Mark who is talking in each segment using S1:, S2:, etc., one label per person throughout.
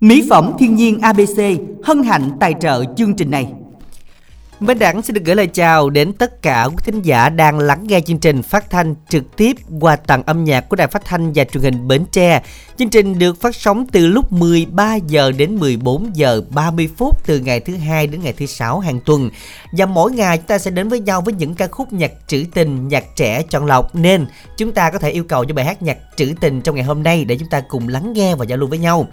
S1: Mỹ phẩm thiên nhiên ABC hân hạnh tài trợ chương trình này. Minh Đẳng xin được gửi lời chào đến tất cả quý thính giả đang lắng nghe chương trình phát thanh trực tiếp qua tặng âm nhạc của Đài Phát thanh và Truyền hình Bến Tre. Chương trình được phát sóng từ lúc 13 giờ đến 14 giờ 30 phút từ ngày thứ hai đến ngày thứ sáu hàng tuần. Và mỗi ngày chúng ta sẽ đến với nhau với những ca khúc nhạc trữ tình, nhạc trẻ chọn lọc nên chúng ta có thể yêu cầu cho bài hát nhạc trữ tình trong ngày hôm nay để chúng ta cùng lắng nghe và giao lưu với nhau.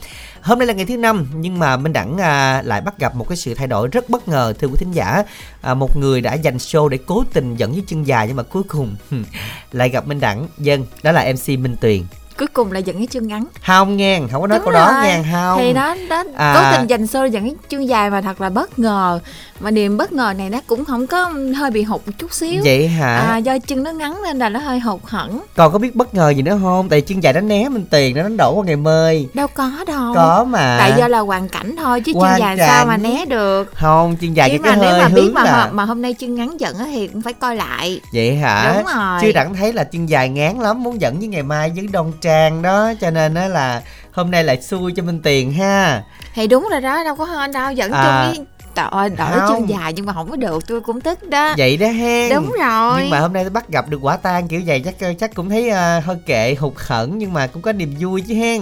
S1: Hôm nay là ngày thứ năm nhưng mà Minh Đẳng à, lại bắt gặp một cái sự thay đổi rất bất ngờ thưa quý thính giả. À, một người đã dành show để cố tình dẫn với chân dài nhưng mà cuối cùng lại gặp Minh Đẳng. Dân, đó là MC Minh Tuyền
S2: cuối cùng là dẫn cái chân ngắn.
S1: Không nghe không có nói câu đó nghe không
S2: thì đó đó à. cố tình dành xô dẫn cái chân dài mà thật là bất ngờ. Mà niềm bất ngờ này nó cũng không có hơi bị hụt một chút xíu.
S1: Vậy hả?
S2: À, do chân nó ngắn nên là nó hơi hụt hẳn
S1: còn có biết bất ngờ gì nữa không? Tại chân dài nó né mình tiền nó đánh đổ qua ngày mơi
S2: đâu có đâu.
S1: Có mà.
S2: Tại do là hoàn cảnh thôi chứ chân dài sao mà né được.
S1: Không chân dài
S2: chứ
S1: mà
S2: nếu mà biết mà,
S1: là...
S2: mà hôm nay chân ngắn giận thì cũng phải coi lại.
S1: Vậy hả?
S2: Đúng rồi.
S1: Chứ đặng thấy là chân dài ngán lắm muốn dẫn với ngày mai với đoan trang đó cho nên á là hôm nay lại xui cho minh tiền ha.
S2: Thì đúng rồi đó đâu có hơn đâu dẫn à, chung với Trời ơi, đổi chân dài nhưng mà không có được, tôi cũng tức đó.
S1: Vậy đó hen.
S2: Đúng rồi.
S1: Nhưng mà hôm nay tôi bắt gặp được quả tang kiểu vậy chắc chắc cũng thấy uh, hơi kệ, hụt khẩn Nhưng mà cũng có niềm vui chứ hen.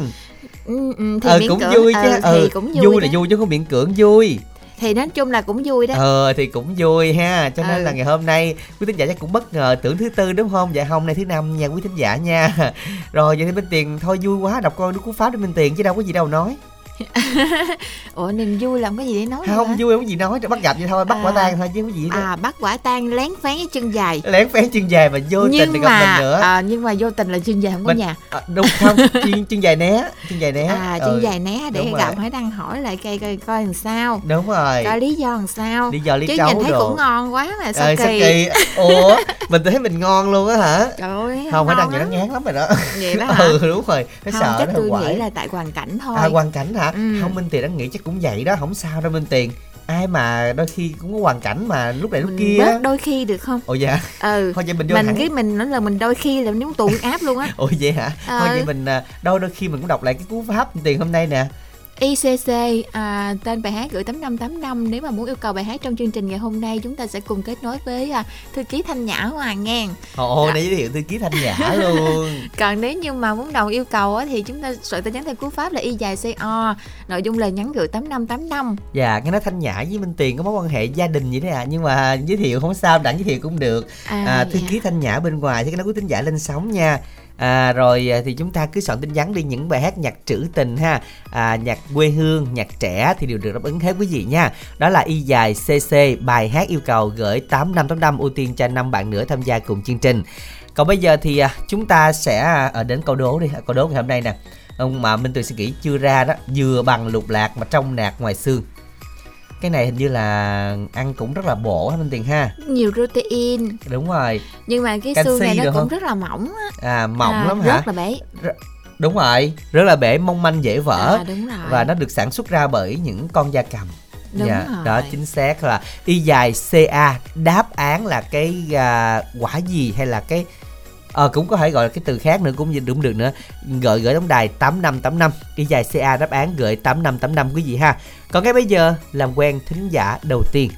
S2: Ừ, ừ, thì
S1: ờ, cũng cưỡng, vui chứ.
S2: ừ, thì ừ, cũng vui,
S1: vui là vui chứ không miễn cưỡng vui
S2: thì nói chung là cũng vui đó.
S1: Ờ thì cũng vui ha. Cho nên ừ. là ngày hôm nay quý thính giả chắc cũng bất ngờ tưởng thứ tư đúng không? Dạ hôm nay thứ năm nha quý thính giả nha. Rồi vậy thì bên tiền thôi vui quá đọc coi đức cú pháp để bên tiền chứ đâu có gì đâu nói
S2: ủa niềm vui làm cái gì để nói
S1: không vui không có gì nói bắt gặp vậy thôi bắt à, quả tang thôi chứ không có gì
S2: đó. à bắt quả tang lén phén cái chân dài.
S1: Lén phén chân dài mà vô
S2: nhưng
S1: tình
S2: mà,
S1: gặp mình nữa.
S2: à, nhưng mà vô tình là chân dài không có nhà.
S1: à, đúng không chân, chân dài né chân dài né.
S2: À chân ừ, dài né để gặp hãy đăng hỏi lại cây coi coi làm sao.
S1: Đúng rồi.
S2: Coi lý do làm sao.
S1: Lý do lý
S2: chứ nhìn thấy
S1: đồ.
S2: cũng ngon quá mà sao
S1: ờ,
S2: kỳ.
S1: kỳ? Ủa mình thấy mình ngon luôn á hả?
S2: Trời ơi
S1: không phải đăng vậy nó ngán lắm rồi đó.
S2: Vậy đó hả?
S1: ừ đúng rồi.
S2: Nó sợ chắc tôi nghĩ là tại hoàn cảnh thôi.
S1: à hoàn cảnh hả
S2: ừ.
S1: không minh tiền đã nghĩ chắc cũng vậy đó không sao đâu minh tiền. Ai mà đôi khi cũng có hoàn cảnh mà lúc này lúc
S2: mình
S1: kia
S2: bớt đôi khi được không?
S1: Ồ dạ.
S2: Ừ.
S1: Thôi vậy mình vô
S2: mình
S1: thẳng.
S2: cái mình nói là mình đôi khi là nếu tụ áp luôn á.
S1: Ồ vậy hả? Ừ. thôi vậy mình à, đôi đôi khi mình cũng đọc lại cái cú pháp tiền hôm nay nè
S2: ICC à, tên bài hát gửi 8585 nếu mà muốn yêu cầu bài hát trong chương trình ngày hôm nay chúng ta sẽ cùng kết nối với à, thư ký Thanh Nhã Hoàng Ngang.
S1: Ồ, này giới thiệu thư ký Thanh Nhã luôn.
S2: Còn nếu như mà muốn đầu yêu cầu á, thì chúng ta soạn tin nhắn theo cú pháp là y dài CO, nội dung lời nhắn gửi 8585.
S1: Dạ, nghe nói Thanh Nhã với Minh Tiền có mối quan hệ gia đình vậy đấy à, nhưng mà giới thiệu không sao, đặng giới thiệu cũng được. À, à thư dạ. ký Thanh Nhã bên ngoài thì cái nó có tính giải lên sóng nha à, rồi à, thì chúng ta cứ soạn tin nhắn đi những bài hát nhạc trữ tình ha. À, nhạc quê hương nhạc trẻ thì đều được đáp ứng hết quý vị nha. Đó là y dài cc bài hát yêu cầu gửi tám năm tám năm ưu tiên cho năm bạn nữa tham gia cùng chương trình. Còn bây giờ thì à, chúng ta sẽ ở đến câu đố đi. Câu đố ngày hôm nay nè. Ông mà minh tuyền suy nghĩ chưa ra đó vừa bằng lục lạc mà trong nạc ngoài xương cái này hình như là ăn cũng rất là bổ ha minh tiền ha?
S2: Nhiều protein.
S1: Đúng rồi.
S2: Nhưng mà cái xương này nó cũng không? rất là mỏng
S1: á. À mỏng à, lắm
S2: rất
S1: hả?
S2: rất là bể.
S1: Đúng rồi rất là bể mong manh dễ vỡ.
S2: À, đúng rồi.
S1: và nó được sản xuất ra bởi những con da cầm.
S2: Đúng dạ, rồi.
S1: đó chính xác là y dài ca đáp án là cái uh, quả gì hay là cái ờ cũng có thể gọi là cái từ khác nữa cũng đúng được nữa gửi gửi tổng đài tám năm tám năm y dài ca đáp án gửi tám năm tám năm quý vị ha còn ngay bây giờ làm quen thính giả đầu tiên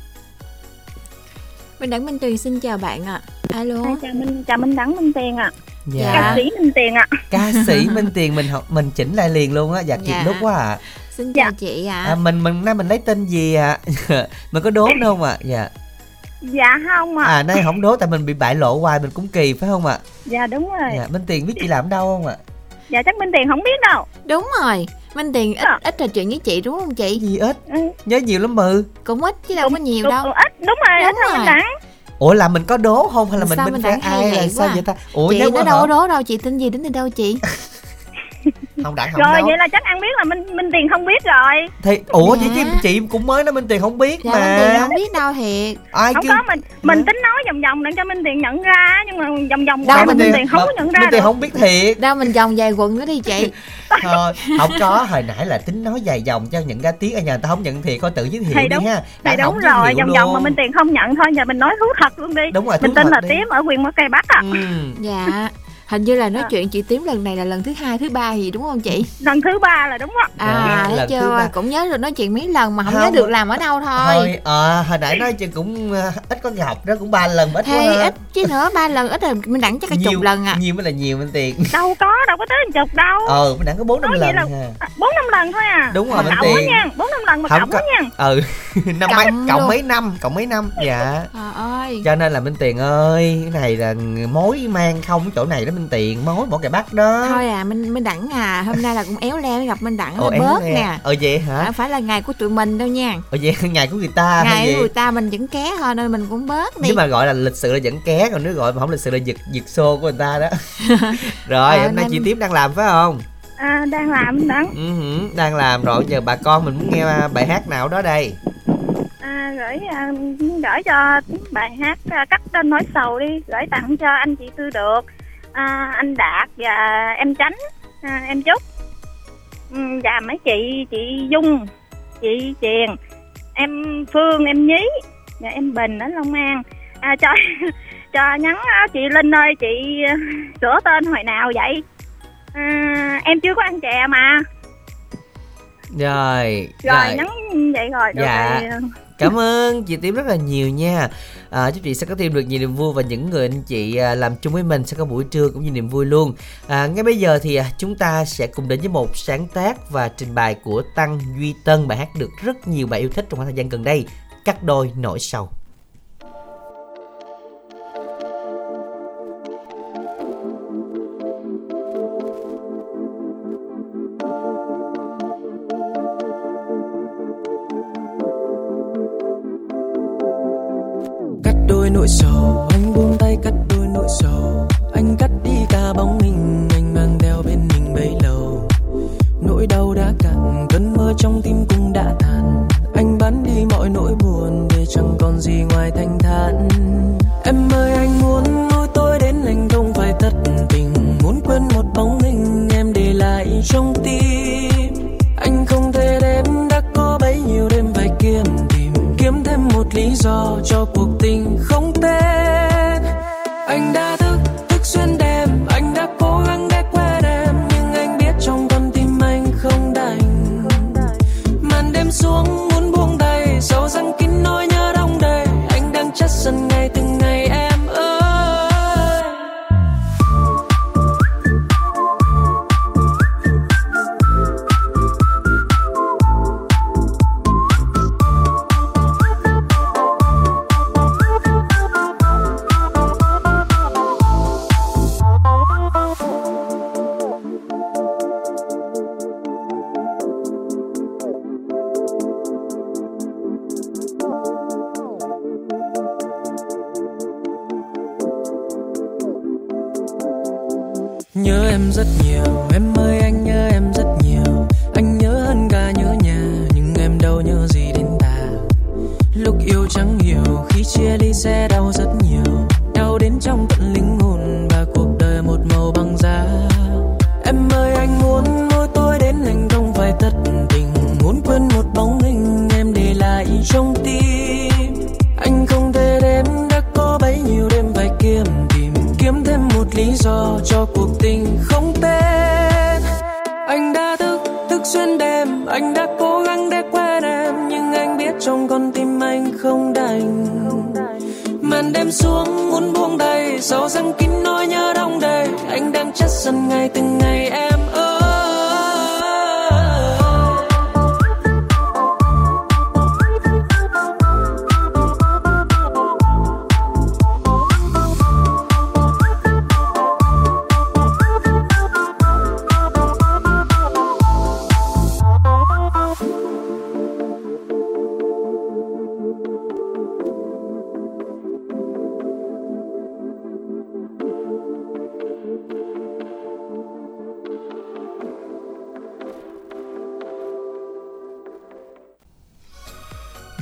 S2: Minh Đẳng Minh Tuyền xin chào bạn ạ. À. Alo.
S3: À, chào Minh chào Minh Đẳng Minh Tiền ạ. À.
S1: Dạ.
S3: Ca sĩ Minh Tiền ạ. À.
S1: Ca sĩ Minh Tiền mình học mình chỉnh lại liền luôn á, dạ kịp dạ. lúc quá à.
S2: Xin chào dạ. chị ạ. À.
S1: à. mình mình nay mình lấy tên gì ạ? À? mình có đố không ạ? À? Dạ.
S3: Dạ không ạ.
S1: À. à nay không đố tại mình bị bại lộ hoài mình cũng kỳ phải không ạ? À?
S3: Dạ đúng rồi.
S1: Dạ Minh Tiền biết chị làm đâu không ạ? À?
S3: Dạ chắc Minh Tiền không biết đâu.
S2: Đúng rồi. Minh Tiền ít, à. ít trò chuyện với chị đúng không chị?
S1: Gì ít? Ừ. Nhớ nhiều lắm mừ.
S2: Cũng ít chứ đâu cũng, có nhiều đâu.
S3: Cũng ít, đúng rồi, đúng
S2: đúng
S3: rồi.
S1: Ủa là mình có đố không hay là mình
S2: sao
S1: bên phe ai là sao vậy ta? Ủa
S2: chị nó đâu có đố đâu, chị tin gì đến từ đâu chị?
S1: không đã không
S3: rồi
S1: đâu.
S3: vậy là chắc ăn biết là minh minh tiền không biết rồi.
S1: Thì ủa dạ. chị chị cũng mới nói minh tiền không biết
S2: dạ,
S1: mà.
S2: Minh tiền không biết đâu thiệt.
S3: Ai không kêu... có mình mình dạ. tính nói vòng vòng để cho minh tiền nhận ra nhưng mà vòng vòng đâu minh, minh tiền không có nhận ra
S1: minh tiền không biết thiệt.
S2: Đâu mình vòng dài quần nữa đi chị.
S1: Thôi không có. Hồi nãy là tính nói dài dòng cho những ra tiếng ở nhà người ta không nhận thiệt coi tự giới thiệu
S3: thì
S1: đi
S3: đúng,
S1: ha.
S3: thì đúng rồi vòng vòng mà minh tiền không nhận thôi giờ mình nói thú thật luôn đi.
S1: Đúng rồi
S3: mình tên là tím ở quyền mỏ cây bắc à.
S1: Ừ.
S2: dạ hình như là nói à. chuyện chị tím lần này là lần thứ hai thứ ba gì đúng không chị?
S3: Lần thứ ba là đúng không
S2: à dạ, thấy chưa? cũng nhớ được nói chuyện mấy lần mà không, không. nhớ được làm ở đâu thôi. Thôi
S4: à, hồi nãy nói chị cũng uh, ít có gặp đó cũng ba lần ít
S2: hey, quá ít chứ nữa ba lần ít rồi mình đẳng chắc cả chục lần à
S4: nhiều mới là nhiều mình tiền.
S3: Đâu có đâu có tới chục đâu.
S4: Ờ mình đẳng có bốn năm lần
S3: bốn năm lần thôi à.
S4: Đúng rồi
S3: cộng tiền. nha bốn năm lần mà không cộng có... nha.
S4: Ừ năm mấy cộng mấy năm cộng mấy năm? Dạ.
S2: Trời ơi.
S4: Cho nên là minh tiền ơi cái này là mối mang không chỗ này đó minh tiền mối bỏ kẻ bắt đó.
S2: Thôi à minh minh đẳng à hôm nay là cũng éo le gặp minh đẳng Ồ, bớt nè.
S4: Ờ vậy hả?
S2: À, phải là ngày của tụi mình đâu nha.
S4: Ờ vậy ngày của người ta
S2: ngày của người ta mình vẫn ké thôi nên mình cũng bớt đi.
S4: Nhưng mà gọi là lịch sự là vẫn ké còn nếu gọi mà không lịch sự là giật giật xô của người ta đó. Rồi à, hôm nay nên... chị tiếp đang làm phải không?
S3: À, đang làm đang
S4: uh-huh, đang làm rồi giờ bà con mình muốn nghe bài hát nào đó đây?
S3: À, gửi à, gửi cho bài hát à, cắt tên nỗi sầu đi gửi tặng cho anh chị tư được à, anh đạt và em tránh à, em chúc ừ, và mấy chị chị dung chị triền. Em phương em nhí và em bình ở long an. À, cho cho nhắn chị linh ơi chị à, sửa tên hồi nào vậy? À, em chưa có ăn chè mà.
S4: Rồi
S3: rồi, rồi. nhắn vậy rồi
S4: dạ. rồi cảm ơn chị tím rất là nhiều nha. À, chúc chị sẽ có thêm được nhiều niềm vui và những người anh chị à, làm chung với mình sẽ có buổi trưa cũng như niềm vui luôn. À, ngay bây giờ thì à, chúng ta sẽ cùng đến với một sáng tác và trình bày của tăng duy tân. Bài hát được rất nhiều bạn yêu thích trong khoảng thời gian gần đây. Cắt đôi nỗi sầu.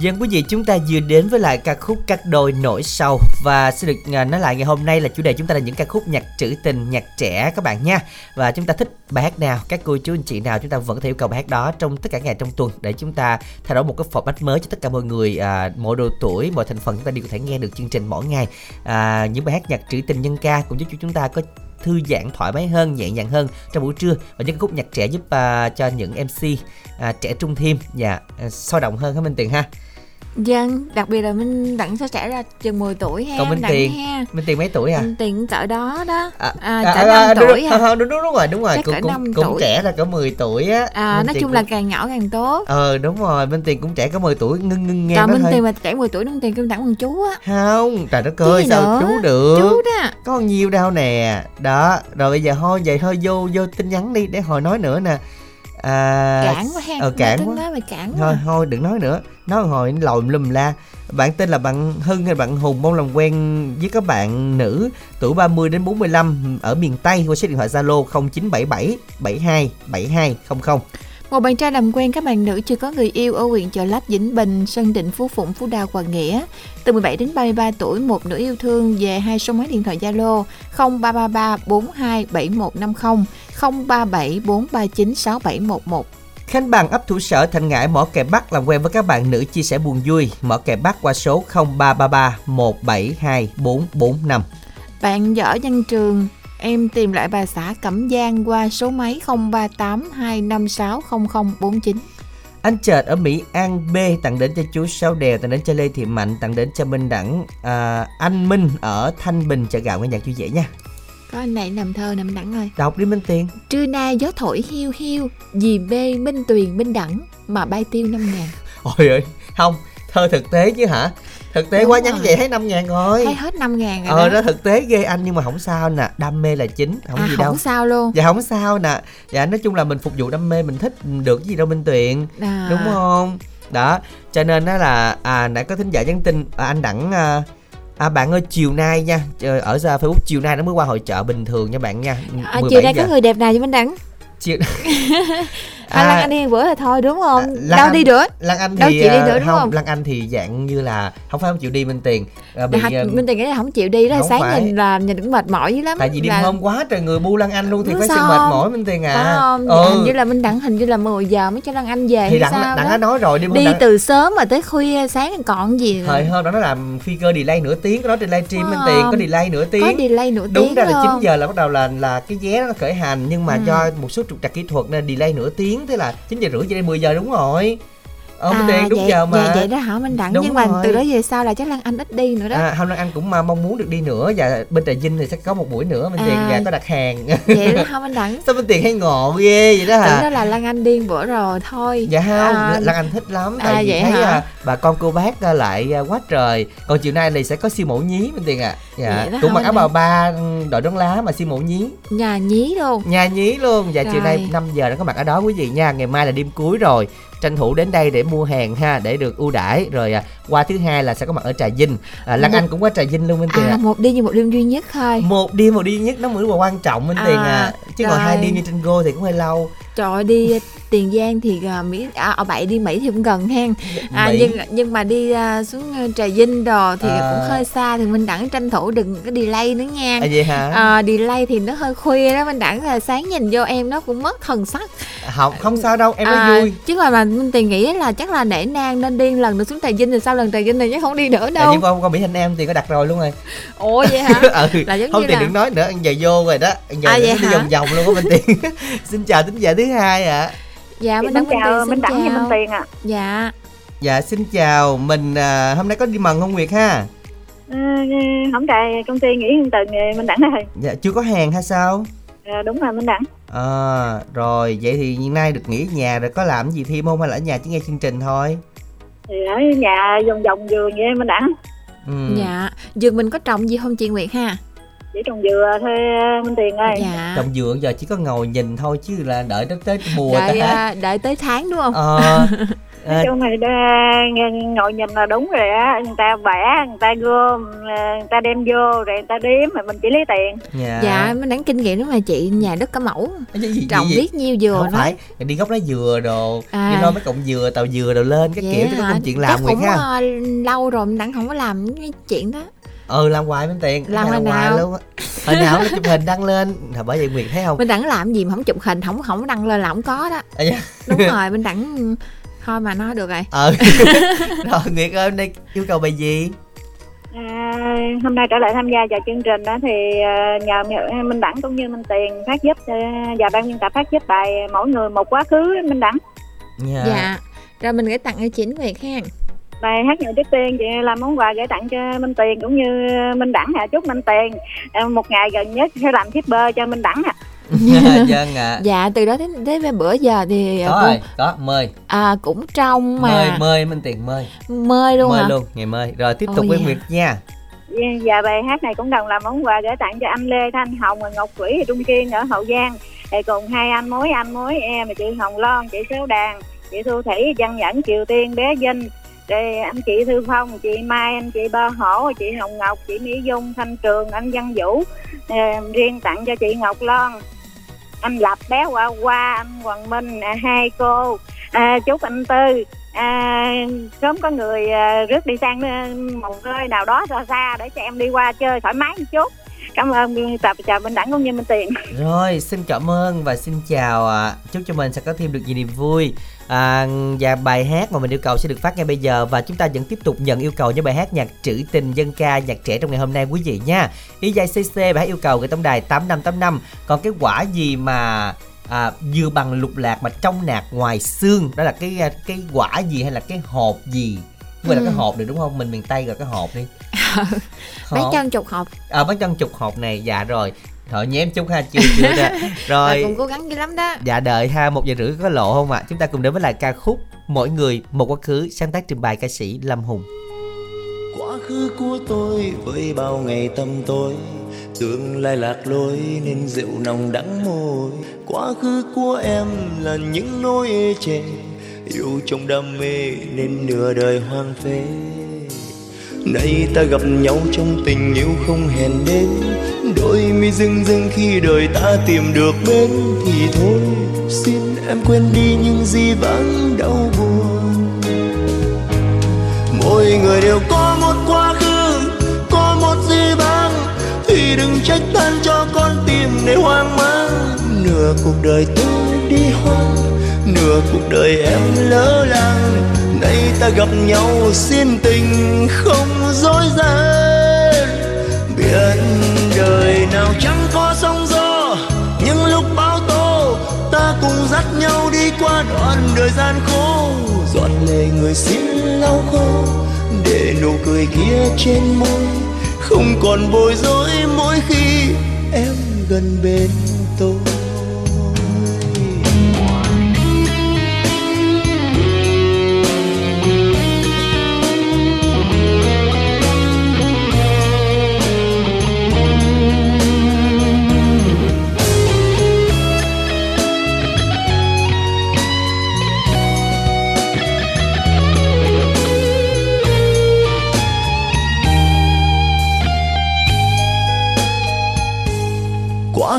S4: Dân quý vị chúng ta vừa đến với lại ca khúc Cắt đôi nổi sau Và sẽ được à, nói lại ngày hôm nay là chủ đề chúng ta là những ca khúc nhạc trữ tình, nhạc trẻ các bạn nha. Và chúng ta thích bài hát nào, các cô chú anh chị nào chúng ta vẫn có thể yêu cầu bài hát đó trong tất cả ngày trong tuần Để chúng ta thay đổi một cái format mới cho tất cả mọi người, à, mỗi độ tuổi, mọi thành phần chúng ta đều có thể nghe được chương trình mỗi ngày. À, Những bài hát nhạc trữ tình nhân ca cũng giúp chúng ta có
S1: thư giãn thoải mái hơn nhẹ nhàng hơn trong buổi trưa. Và những khúc nhạc trẻ giúp uh, cho những mc uh, à, trẻ trung thêm và uh, sôi động hơn hả minh tiền ha?
S2: Dân, đặc biệt là Minh Đặng sẽ trẻ ra chừng 10 tuổi ha
S1: còn minh
S2: Đặng
S1: tiền
S2: ha.
S1: minh tiền mấy tuổi à?
S2: Minh Tiền cỡ đó đó.
S1: À,
S2: à,
S1: à,
S2: cỡ
S1: à,
S2: 5
S1: đúng,
S2: tuổi
S1: đúng,
S2: ha
S1: đúng, đúng, đúng rồi đúng rồi
S2: Chắc
S1: cũng,
S2: cỡ
S1: cũng, cũng
S2: tuổi.
S1: trẻ là cỡ 10 tuổi á.
S2: À,
S1: Minh
S2: Nói
S1: Tiền
S2: chung
S1: cũng-
S2: là càng nhỏ càng tốt.
S1: Ờ đúng rồi minh tiền cũng trẻ có 10 tuổi ngưng ngưng nghe
S2: Còn Minh Tiền mà trẻ 10 tuổi Minh Tiền kêu Đặng bằng chú á.
S1: Không trời đất ơi sao
S2: nữa?
S1: chú được?
S2: Chú đó.
S1: Có nhiều đâu nè. Đó rồi bây giờ thôi vậy thôi vô vô tin nhắn đi để hồi nói nữa nè à,
S2: Cản quá ha
S1: ờ, cản quá.
S2: nói mà cản quá.
S1: Thôi thôi đừng nói nữa. Nói hồi lòi lùm la. Bạn tên là bạn Hưng hay bạn Hùng? Mong làm quen với các bạn nữ tuổi 30 đến 45 ở miền Tây qua số điện thoại Zalo 0977 72 72 00
S2: Một bạn trai làm quen các bạn nữ chưa có người yêu ở huyện Chợ Lách, Vĩnh Bình, Sơn Định, Phú Phụng, Phú Đa, Hòa Nghĩa. Từ 17 đến 33 tuổi, một nữ yêu thương về hai số máy điện thoại Zalo 0333 42 7150 037 439 6711.
S1: Khánh Bằng ấp thủ sở Thành Ngãi mỏ kè Bắc làm quen với các bạn nữ chia sẻ buồn vui mỏ kè Bắc qua số 0333 172 445
S2: Bạn Võ Văn Trường, em tìm lại bà xã Cẩm Giang qua số máy 038 256 0049.
S1: Anh Chợt ở Mỹ An B tặng đến cho chú Sáu Đèo, tặng đến cho Lê Thị Mạnh, tặng đến cho Minh Đẳng, à, anh Minh ở Thanh Bình chợ gạo nghe nhạc vui vẻ nha.
S2: Có anh này làm thơ nằm đẳng ơi.
S1: Đọc đi Minh Tiền.
S2: Trưa nay gió thổi hiu hiu, dì bê minh tuyền minh đẳng mà bay tiêu năm ngàn.
S1: Ôi ơi, không, thơ thực tế chứ hả? Thực tế
S2: Đúng
S1: quá
S2: rồi.
S1: nhắn vậy thấy 5 ngàn rồi.
S2: Thấy hết năm ngàn rồi
S1: Ờ
S2: đó.
S1: đó thực tế ghê anh nhưng mà không sao nè, đam mê là chính, không
S2: à,
S1: gì
S2: không
S1: đâu.
S2: sao luôn.
S1: Dạ không sao nè. Dạ nói chung là mình phục vụ đam mê mình thích được cái gì đâu Minh Tuyền.
S2: À,
S1: đúng không đó cho nên đó là à nãy có thính giả nhắn tin à, anh đẳng à, à bạn ơi chiều nay nha ở ra facebook chiều nay nó mới qua hội chợ bình thường nha bạn nha
S2: À,
S1: 17
S2: chiều nay
S1: giờ.
S2: có người đẹp nào cho Minh Đẳng?
S1: chiều
S2: À, Lan Anh đi bữa là thôi đúng không?
S1: À, Lan
S2: Đâu
S1: Anh-
S2: đi nữa?
S1: Lan Anh
S2: Đâu
S1: thì
S2: chịu đi
S1: à,
S2: nữa, đúng không?
S1: Lan Anh thì dạng như là không phải không chịu đi Minh Tiền à, bị,
S2: Dạ,
S1: à,
S2: Minh Tiền nghĩ là không chịu đi đó
S1: không
S2: sáng
S1: phải.
S2: nhìn là nhìn cũng mệt mỏi dữ lắm.
S1: tại vì đêm
S2: là,
S1: hôm quá trời người bu Lan Anh luôn thì
S2: Đúng
S1: phải sự mệt
S2: không?
S1: mỏi Minh Tiền à
S2: Phải không?
S1: ừ.
S2: Hình như là Minh Đẳng hình như là 10 giờ mới cho Lan Anh về
S1: thì đặng
S2: sao
S1: đặng
S2: đó.
S1: đã nói rồi đêm
S2: Đi
S1: đặng,
S2: từ sớm mà tới khuya sáng còn gì
S1: thời hôm đó nó làm phi cơ delay nửa tiếng có nói trên livestream Minh. Tiền có delay nửa tiếng
S2: có delay nửa
S1: đúng
S2: tiếng
S1: ra là
S2: không?
S1: 9 giờ là bắt đầu là là cái vé nó khởi hành nhưng mà
S2: Ừ.
S1: do một số trục trặc kỹ thuật nên delay nửa tiếng thế là 9 giờ rưỡi cho đến 10 giờ đúng rồi. Ờ à, tiền đúng
S2: vậy,
S1: giờ mà.
S2: vậy, vậy đó hả Minh Đẳng
S1: Đúng
S2: nhưng mà
S1: rồi.
S2: từ đó về sau là chắc Lan Anh ít đi nữa đó.
S1: À, hôm nay anh cũng mà mong muốn được đi nữa và bên trà vinh thì sẽ có một buổi nữa bên tiền
S2: À.
S1: và có đặt hàng.
S2: Vậy đó hả Minh Đẳng
S1: sao bên tiền hay ngộ ghê vậy đó hả?
S2: Đó là Lan Anh điên bữa rồi thôi.
S1: Dạ không
S2: À,
S1: lan anh thích lắm tại
S2: à,
S1: vì
S2: vậy
S1: thấy
S2: hả?
S1: à, bà con cô bác à, lại à, quá trời. Còn chiều nay thì sẽ có siêu mẫu nhí bên tiền ạ dạ cũng mặc áo bào ba đội đón lá mà siêu mẫu nhí.
S2: Nhà nhí luôn.
S1: Nhà nhí luôn. Và chiều
S2: Rồi.
S1: nay 5 giờ đã có mặt ở đó quý vị nha. Ngày mai là đêm cuối rồi. Tranh thủ đến đây để mua hàng ha để được ưu đãi. Rồi à, qua thứ hai là sẽ có mặt ở trà vinh. À, lan
S2: Một-
S1: anh cũng qua trà vinh luôn bên tiền
S2: à một đi như một đêm duy nhất thôi.
S1: Một đêm một đi nhất. Nó mới là quan trọng bên tiền à
S2: À,
S1: chứ còn hai
S2: rồi.
S1: đêm như trên go thì cũng hơi lâu
S2: trời ơi, đi tiền giang thì à, mỹ à, ở bậy đi mỹ thì cũng gần hen. À,
S1: Mỹ.
S2: nhưng nhưng mà đi à, xuống à, trà vinh rồi thì
S1: À.
S2: cũng hơi xa thì mình đẳng tranh thủ đừng có delay nữa nha.
S1: À vậy hả?
S2: À, delay thì nó hơi khuya đó mình đẳng là sáng nhìn vô em nó cũng mất thần sắc.
S1: Không không sao đâu em
S2: À,
S1: vui.
S2: chứ mà mà Minh tiền nghĩ là chắc là nể nang nên đi lần được xuống trà vinh thì sau lần trà vinh này chắc không đi nữa
S1: à,
S2: đâu.
S1: nhưng con con mỹ thanh em thì có đặt rồi luôn rồi.
S2: Ủa vậy hả?
S1: Ừ.
S2: Là giống
S1: không thì
S2: là-
S1: đừng nói nữa anh giờ vô rồi đó anh giờ
S2: À,
S1: nó đi vòng vòng luôn á bên tiền. Xin chào tính giả thứ hai ạ.
S2: Dạ
S3: Chị
S2: mình đẳng Minh
S3: chào
S2: tiền
S3: Minh
S2: xin
S3: Minh Tiền ạ.
S2: Dạ.
S1: Dạ xin chào. Mình à, hôm nay có đi mần không nguyệt ha?
S3: Ừ, không trại công ty nghỉ một tuần rồi Minh Đẳng rồi.
S1: Dạ chưa có hàng hay sao?
S3: À, đúng rồi Minh Đẳng
S1: à rồi vậy thì hiện nay được nghỉ ở nhà rồi có làm gì thêm không? Hay là ở nhà chỉ nghe chương trình thôi?
S3: Thì ở nhà vòng vòng vườn vậy Minh Đẳng
S1: ừ.
S2: dạ. Vườn mình có trồng gì không chị Nguyệt ha
S3: chỉ trồng dừa thôi Minh Tiền ơi.
S2: Dạ.
S1: Trồng dừa giờ chỉ có ngồi nhìn thôi chứ là đợi tới tới mùa
S2: đợi
S1: ta
S2: à, đợi tới tháng đúng không?
S1: Ờ.
S3: Nói chung là đa- nghe- ngồi nhìn là đúng rồi á. Người ta vẽ người ta gom người ta đem vô rồi người ta đếm mà mình chỉ lấy tiền.
S1: Dạ.
S2: Dạ mình đáng kinh nghiệm đúng mà chị nhà đất có mẫu.
S1: Cái gì-
S2: trồng
S1: gì-
S2: biết nhiêu dừa
S1: không
S2: đó
S1: phải đi gốc lá dừa đồ.
S2: À.
S1: đi lo mấy cọng dừa tàu dừa đồ lên các
S2: Vậy
S1: kiểu chứ có
S2: hả?
S1: công chuyện làm ha.
S2: ờ, lâu rồi mình đặng không có làm cái chuyện đó
S1: ừ làm hoài bên tiền
S2: Làm hồi
S1: hoài luôn á hồi nào nó chụp hình đăng lên là bởi vậy nguyệt thấy không
S2: mình đặng làm gì mà không chụp hình không không đăng lên là không có đó
S1: À, dạ.
S2: đúng rồi mình đặng thôi mà nói được rồi
S1: ờ rồi nguyệt ơi hôm nay yêu cầu bài gì
S3: À, hôm nay trở lại tham gia vào chương trình đó thì à, nhờ Minh Đẳng cũng như Minh Tiền phát giúp à, và ban biên tập phát giúp bài mỗi người một quá khứ Minh Đẳng.
S2: Dạ. dạ. Rồi mình gửi tặng cho chính Việt ha.
S3: Bài hát nhạc trước tiên chị làm món quà gửi tặng cho Minh Tiền cũng như Minh Đẳng à chúc Minh Tiền à, một ngày gần nhất sẽ làm shipper cho Minh Đẳng à.
S2: vâng ạ à. dạ từ đó đến đến bữa giờ thì
S1: có rồi có mời
S2: à cũng trong mà
S1: mời mời minh tiền mời
S2: mời luôn
S1: mời
S2: hả?
S1: luôn ngày mời rồi tiếp tục với dạ. Nguyệt nha
S3: dạ, dạ bài hát này cũng đồng làm món quà gửi tặng cho anh Lê Thanh Hồng và Ngọc Quỷ và Trung Kiên ở Hậu Giang thì cùng hai anh mối anh mối em là chị Hồng Loan chị Sáu Đàn chị Thu Thủy Văn Nhẫn Triều Tiên bé Vinh rồi anh chị Thư Phong chị Mai anh chị Ba Hổ chị Hồng Ngọc chị Mỹ Dung Thanh Trường anh Văn Vũ. Ờ, riêng tặng cho chị Ngọc Loan. Anh lập bé qua qua anh hoàng minh à, hai cô. À, chúc anh tư à, sớm có người à, rước đi sang à, một nơi nào đó xa xa để cho em đi qua chơi thoải mái một chút cảm ơn biên tập chào minh đẳng cũng như minh tiền.
S1: Rồi xin cảm ơn và xin chào ạ chúc cho mình sẽ có thêm được nhiều niềm vui. À, và bài hát mà mình yêu cầu sẽ được phát ngay bây giờ và chúng ta vẫn tiếp tục nhận yêu cầu những bài hát nhạc trữ tình dân ca nhạc trẻ trong ngày hôm nay quý vị nha. Y dài cc bài hát yêu cầu gửi tổng đài tám năm tám năm. Còn cái quả gì mà à, vừa bằng lục lạc mà trong nạc ngoài xương? Đó là cái cái quả gì hay là cái hộp gì? Gọi ừ. là cái hộp được đúng không? Mình miền tây gọi cái hộp đi
S2: bán chân chục hộp.
S1: À bán chân chục hộp này dạ rồi. Thôi nhém chút ha chưa chưa ra.
S2: Rồi. cũng cố gắng dữ lắm đó.
S1: Dạ đợi ha một giờ rưỡi có lộ không ạ? À? Chúng ta cùng đến với lại ca khúc Mỗi người một quá khứ sáng tác trình bày ca sĩ Lâm Hùng.
S5: Quá khứ của tôi với bao ngày tâm tối Tương lai lạc lối nên rượu nồng đắng môi. Quá khứ của em là những nỗi ê chề Yêu trong đam mê nên nửa đời hoang phế Nay ta gặp nhau trong tình yêu không hẹn đến. Đôi mi rưng rưng khi đời ta tìm được bên Thì thôi. Xin em quên đi những gì vắng đau buồn. Mỗi người đều có một quá khứ, Có một gì vắng. Thì đừng trách than cho con tim để hoang mang. Nửa cuộc đời tôi đi hoang Nửa cuộc đời em lỡ làng. Nay ta gặp nhau xin tình không dối gian. Biển đời nào chẳng có sóng gió, nhưng lúc bão tố, ta cùng dắt nhau đi qua đoạn đời gian khổ. Giọt lệ người xin lau khô, để nụ cười kia trên môi. Không còn bối rối mỗi khi em gần bên tôi.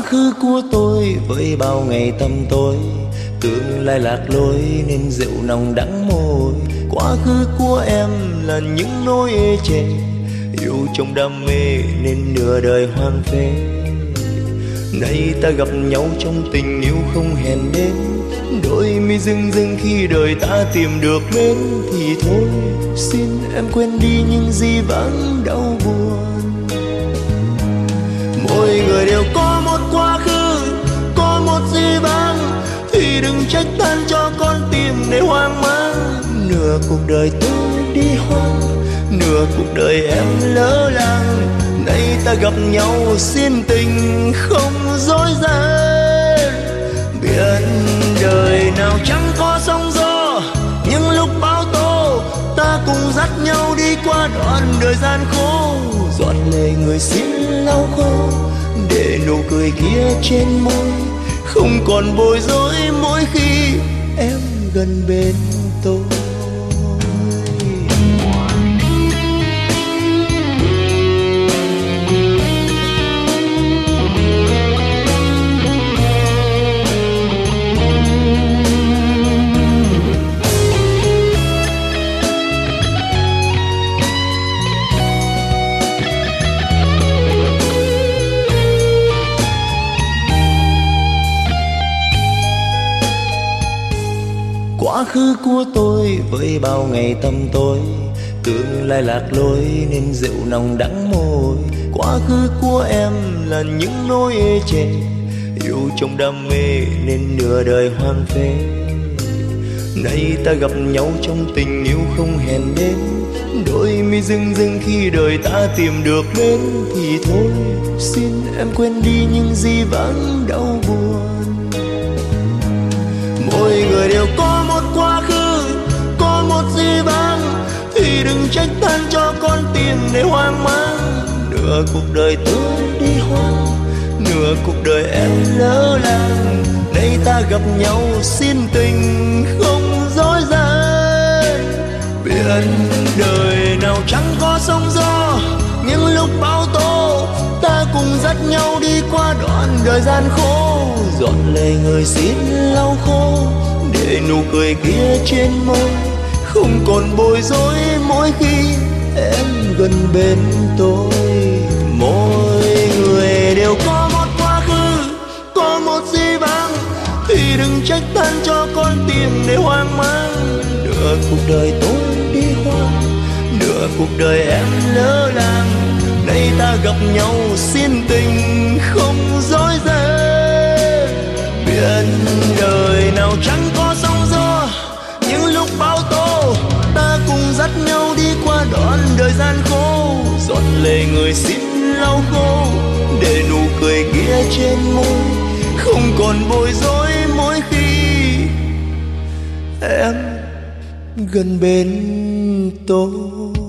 S5: Khứ của tôi với bao ngày tâm tối. Tương lai lạc lối nên rượu nồng đắng môi. Quá khứ của em là những nỗi ê chề. Yêu trong đam mê nên nửa đời hoang phế. Nay ta gặp nhau trong tình yêu không hèn đến đôi mi rưng rưng khi đời ta tìm được bên thì thôi, xin em quên đi những gì vắng đau buồn. Mỗi người đều có một quá khứ, có một gì vắng thì đừng trách tan cho con tim để hoang mang. Nửa cuộc đời tôi đi hoang, nửa cuộc đời em lỡ làng. Nay ta gặp nhau xin tình không dối gian. Biển đời nào chẳng có sóng gió nhưng lúc bão tố, ta cùng dắt nhau đi qua đoạn đời gian khổ. Giọt lệ người xin lau khô để nụ cười kia trên môi, không còn bối rối mỗi khi em gần bên tôi. Khứ của tôi với bao ngày tâm tối. Tương lai lạc lối nên rượu nồng đắng môi. Quá khứ của em là những nỗi ê chề. Yêu trong đam mê nên nửa đời hoang phế. Nay ta gặp nhau trong tình yêu không hèn đến đôi mi rưng rưng khi đời ta tìm được đến thì thôi. Xin em quên đi những gì vẫn đau buồn. Mỗi người đều có vang thì đừng trách than cho con tim để hoang mang. Nửa cuộc đời tôi đi hoang, nửa cuộc đời em lỡ làng. Nay ta gặp nhau xin tình không dối gian. Biển đời nào chẳng có sóng gió, những lúc bão tố, ta cùng dắt nhau đi qua đoạn đời gian khổ. Dọn lệ người xin lau khô, để nụ cười kia trên môi không còn bối rối mỗi khi em gần bên tôi. Mỗi người đều có một quá khứ, có một di vang thì đừng trách than cho con tim để hoang mang. Nửa cuộc đời tôi đi hoang nửa cuộc đời em lỡ làng. Nay ta gặp nhau xin tình không dối gian biển đời nào chẳng có đoạn đời gian khổ giọt lệ người xin lau khô, để nụ cười kia trên môi không còn bối rối mỗi khi em gần bên tôi.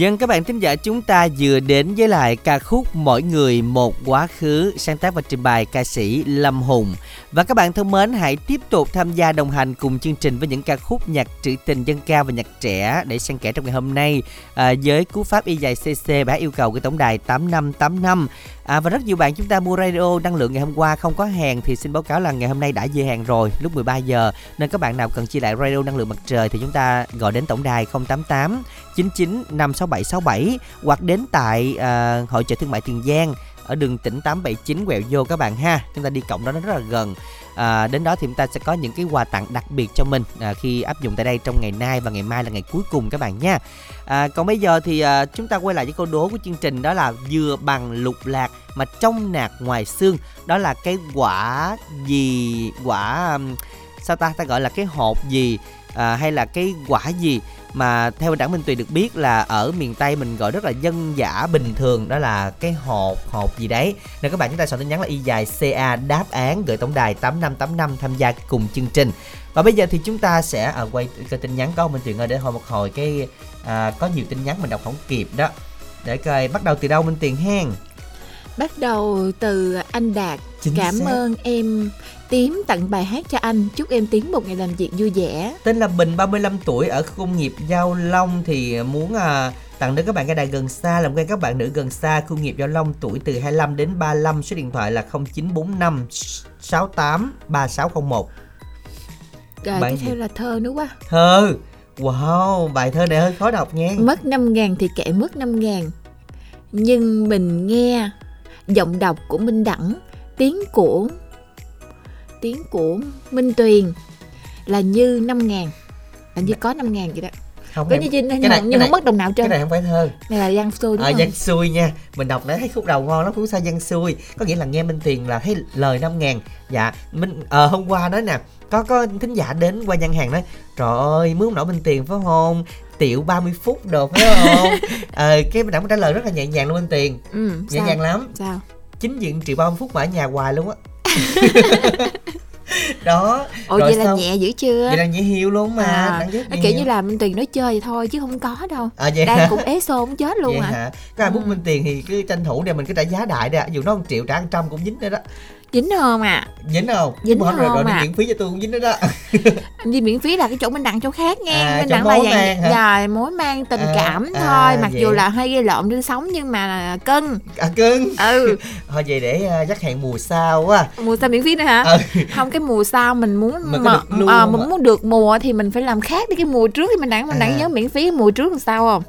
S1: Dân các bạn thính giả, chúng ta vừa đến với lại ca khúc Mỗi người một quá khứ, sáng tác và trình bày ca sĩ Lâm Hùng. Và các bạn thân mến hãy tiếp tục tham gia đồng hành cùng chương trình với những ca khúc nhạc trữ tình dân ca và nhạc trẻ để xen kẽ trong ngày hôm nay à, với cú pháp y dài CC bá yêu cầu của tổng đài 8585 À, và rất nhiều bạn chúng ta mua radio năng lượng ngày hôm qua không có hàng thì xin báo cáo là ngày hôm nay đã về hàng rồi lúc 13 giờ. Nên các bạn nào cần chia lại radio năng lượng mặt trời thì chúng ta gọi đến tổng đài 088 99 56767 hoặc đến tại à, hội trợ thương mại Tiền Giang ở đường tỉnh 879 quẹo vô các bạn ha. Chúng ta đi cộng đó nó rất là gần. À, đến đó thì chúng ta sẽ có những cái quà tặng đặc biệt cho mình à, khi áp dụng tại đây trong ngày nay và ngày mai là ngày cuối cùng các bạn nha. À, còn bây giờ thì à, chúng ta quay lại với câu đố của chương trình đó là dừa bằng lục lạc mà trong nạc ngoài xương. Đó là cái quả gì quả sao ta? Ta gọi là cái hộp gì? À, hay là cái quả gì mà theo đảng Minh Tùy được biết là ở miền Tây mình gọi rất là dân dã bình thường đó là cái hộp hộp gì đấy. Nên các bạn chúng ta soạn tin nhắn là y dài CA đáp án gửi tổng đài 8585 tham gia cùng chương trình. Và bây giờ thì chúng ta sẽ à, quay cái tin nhắn có Minh Tuyền ơi để hồi một hồi cái à, có nhiều tin nhắn mình đọc không kịp đó. Để coi bắt đầu từ đâu Minh Tuyền hen?
S2: Bắt đầu từ anh Đạt.
S1: Chính
S2: Cảm
S1: xác.
S2: ơn em Tím tặng bài hát cho anh. Chúc em Tím một ngày làm việc vui vẻ.
S1: Tên là Bình 35 tuổi ở khu công nghiệp Giao Long thì muốn à, tặng đến các bạn nghe đài gần xa làm quen các bạn nữ gần xa. Khu nghiệp Giao Long tuổi từ 25 đến 35 số điện thoại là 0945 68 3601
S2: Rồi
S1: Bài
S2: tiếp theo là thơ nữa quá.
S1: Thơ? Wow bài thơ này hơi khó đọc nha.
S2: Mất 5 ngàn thì kệ mất 5 ngàn. Nhưng mình nghe Giọng đọc của Minh Đẳng Tiếng của Tiếng của Minh Tuyền Là như 5 ngàn. Là như có 5 ngàn vậy đó.
S1: Không
S2: Có như
S1: cái
S2: nhưng,
S1: này- cái này-
S2: không mất đồng nào
S1: cái
S2: trơn.
S1: này không phải thơ.
S2: Này là Giang Xu đúng
S1: à,
S2: không?
S1: dân xuôi nha. Mình đọc để thấy khúc đầu ngon lắm khúc sau dân xuôi có nghĩa là nghe minh tiền là thấy lời năm ngàn. Dạ minh ờ, hôm qua đó nè có có thính giả đến qua gian hàng nói trời ơi mướn nổi minh tiền phải không? Tiểu 30 phút đồ phải không? Ờ cái đẳng trả lời rất là nhẹ nhàng luôn minh tiền
S2: ừ,
S1: nhẹ
S2: sao?
S1: nhàng lắm.
S2: Sao?
S1: chính diện triệu 30 phút mà ở nhà hoài luôn á đó
S2: Ồ
S1: Rồi
S2: vậy là
S1: sao?
S2: nhẹ dữ chưa?
S1: vậy là nhẹ hiu luôn mà
S2: à, nó kiểu như là Minh Tuyền nói chơi vậy thôi chứ không có đâu
S1: à, vậy
S2: Đang
S1: hả?
S2: cũng ế xô muốn chết luôn
S1: vậy
S2: à
S1: hả có ai bút
S2: Ừ.
S1: minh tiền thì cứ tranh thủ để mình cứ trả giá đại đi ạ. dù nó một triệu trả 100 cũng dính nữa đó
S2: dính không à
S1: dính không?
S2: Dính
S1: rồi,
S2: không
S1: rồi đi
S2: à?
S1: miễn phí cho tôi cũng dính đó đó.
S2: Anh đi miễn phí là cái chỗ mình đặng chỗ khác nghe
S1: À,
S2: mình đặng là dạng rồi mối mang tình
S1: À,
S2: cảm
S1: à,
S2: thôi mặc
S1: vậy.
S2: dù là hơi gây lộn trên sống nhưng mà là cân
S1: à cưng.
S2: Ừ.
S1: Thôi vậy để uh, dắt hẹn mùa sau quá.
S2: Mùa sau miễn phí nữa hả?
S1: Ừ.
S2: không cái mùa sau mình muốn
S1: Mình
S2: mà, à, mình muốn được mùa thì mình phải làm khác đi cái mùa trước thì mình đặng mình đặng
S1: À.
S2: nhớ miễn phí mùa trước làm sao không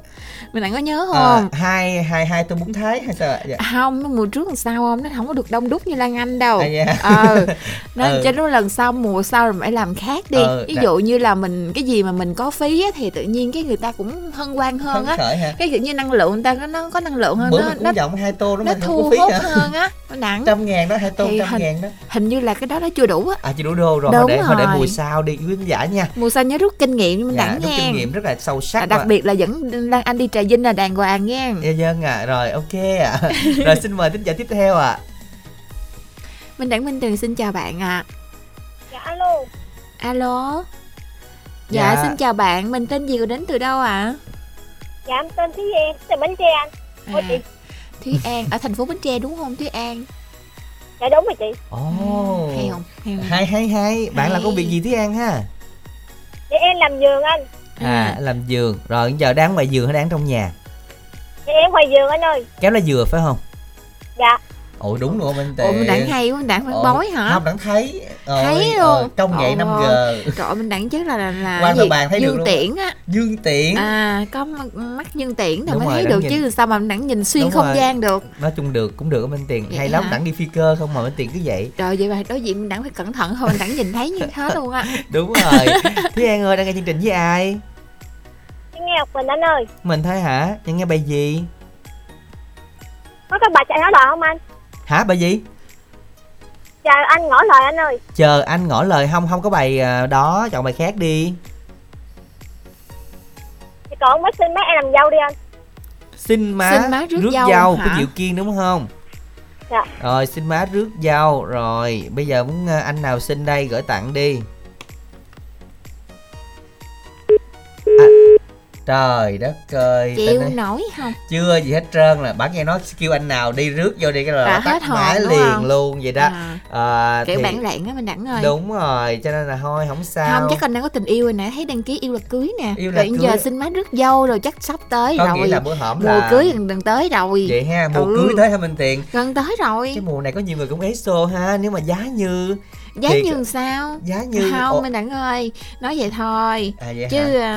S2: mình đặng có nhớ
S1: à,
S2: không?
S1: hai hai hai tô bún thái hay sao dạ.
S2: không mùa trước làm sao không? Nó không có được đông đúc như lan anh đâu.
S1: À, dạ.
S2: ờ nó
S1: Ừ.
S2: cho nó lần sau mùa sau rồi phải làm khác đi.
S1: Ờ,
S2: ví
S1: đã-
S2: dụ như là mình cái gì mà mình có phí á, thì tự nhiên cái người ta cũng hân hoan hơn á. cái kiểu như năng lượng người ta nó có năng lượng hơn
S1: bữa
S2: nó nó
S1: giọng hai tô đó
S2: nó thu hút hơn á nó nặng.
S1: Trăm ngàn đó hai tô
S2: Thì
S1: trăm
S2: hình-
S1: ngàn đó.
S2: hình như là cái đó nó chưa đủ á.
S1: À chị đủ đô rồi
S2: Đúng
S1: để thôi để
S2: rồi.
S1: mùa sau đi quý khán giả nha.
S2: Mùa sau nhớ rút kinh nghiệm mình
S1: dạ, rút
S2: nha.
S1: kinh nghiệm rất là sâu sắc
S2: À, đặc biệt là dẫn Lan Anh đi trà vinh là đàng hoàng nha
S1: dạ vâng ạ rồi ok ạ rồi xin mời thính giả tiếp theo ạ
S2: Minh Đẳng Minh Tường xin chào bạn ạ
S3: Dạ alo.
S2: Alo Dạ,
S1: Dạ.
S2: xin chào bạn, mình tên gì và đến từ đâu ạ?
S3: Dạ em tên Thúy An, từ Bến Tre anh.
S2: À,
S3: chị?
S2: Thúy An, ở thành phố Bến Tre đúng không Thúy An?
S3: Dạ đúng rồi chị.
S1: ồ
S2: Hay không? Hay không?
S1: hay hay hay bạn làm
S2: Hay.
S1: công việc gì Thúy An ha
S3: Dạ em làm giường anh.
S1: À làm giường rồi giờ đang ngoài giường hay đang trong nhà
S3: Dạ em ngoài giường anh ơi.
S1: kéo lá dừa phải không
S3: Dạ.
S1: Ồ đúng rồi mình
S2: Ủa mình đẳng hay quá, mình đẳng phải
S1: Ồ,
S2: bói hả?
S1: không đẳng thấy Ôi,
S2: Thấy
S1: ờ,
S2: luôn.
S1: công nghệ
S2: Ồ.
S1: 5G
S2: Trời ơi, mình đẳng chắc là là, là
S1: Quan
S2: gì?
S1: bàn thấy được
S2: dương
S1: luôn.
S2: tiễn á
S1: dương tiễn
S2: À, có mắt- dương tiễn
S1: Đúng
S2: mới thấy được
S1: nhìn.
S2: chứ sao mà mình đẳng nhìn xuyên
S1: Đúng
S2: không
S1: rồi.
S2: gian được
S1: nói chung được cũng được ở bên tiền
S2: Vậy
S1: hay lắm
S2: hả?
S1: đẳng đi phi cơ không mà bên tiền cứ vậy
S2: Trời vậy mà đối diện mình đẳng phải cẩn thận thôi, mình đẳng nhìn thấy như thế luôn á
S1: đúng rồi thúy an ơi đang nghe chương trình với ai
S3: nghe một mình anh ơi.
S1: mình thôi hả đang nghe bài gì
S3: Có cái bài chạy nói lời không anh?
S1: Hả bài gì
S3: Chờ anh ngỏ lời anh ơi.
S1: chờ anh ngỏ lời không không có bài à, đó chọn bài khác đi
S3: Thì còn mới xin mấy em làm dâu đi anh.
S1: xin má,
S2: Xin má rước dâu
S1: của
S2: hả?
S1: Diệu Kiên đúng không
S3: Dạ.
S1: rồi xin má rước dâu rồi bây giờ muốn à, anh nào xin đây gửi tặng đi trời đất ơi
S2: Chịu nổi không?
S1: chưa gì hết trơn là bạn nghe nói kêu anh nào đi rước vô đi cái là
S2: Đã
S1: tắt máy liền
S2: không?
S1: luôn vậy đó.
S2: À,
S1: à,
S2: kiểu
S1: thì-
S2: bản lạng á mình đẳng ơi.
S1: Đúng rồi cho nên là thôi không sao.
S2: Không chắc anh đang có tình yêu rồi nè thấy đăng ký yêu là cưới nè.
S1: Yêu là
S2: rồi
S1: cưới.
S2: giờ xin má rước dâu rồi chắc sắp tới
S1: có
S2: rồi.
S1: nghĩa là bữa hổm
S2: mùa
S1: là
S2: cưới gần, gần tới rồi.
S1: Vậy ha mùa
S2: Ừ.
S1: cưới tới hay mình tiền?
S2: Gần tới rồi.
S1: Cái mùa này có nhiều người cũng ế xô ha nếu mà giá như
S2: giá
S1: Thiệt.
S2: như sao
S1: giá như
S2: không
S1: Ồ,
S2: mình đẳng ơi nói vậy thôi
S1: à vậy
S2: chứ
S1: hả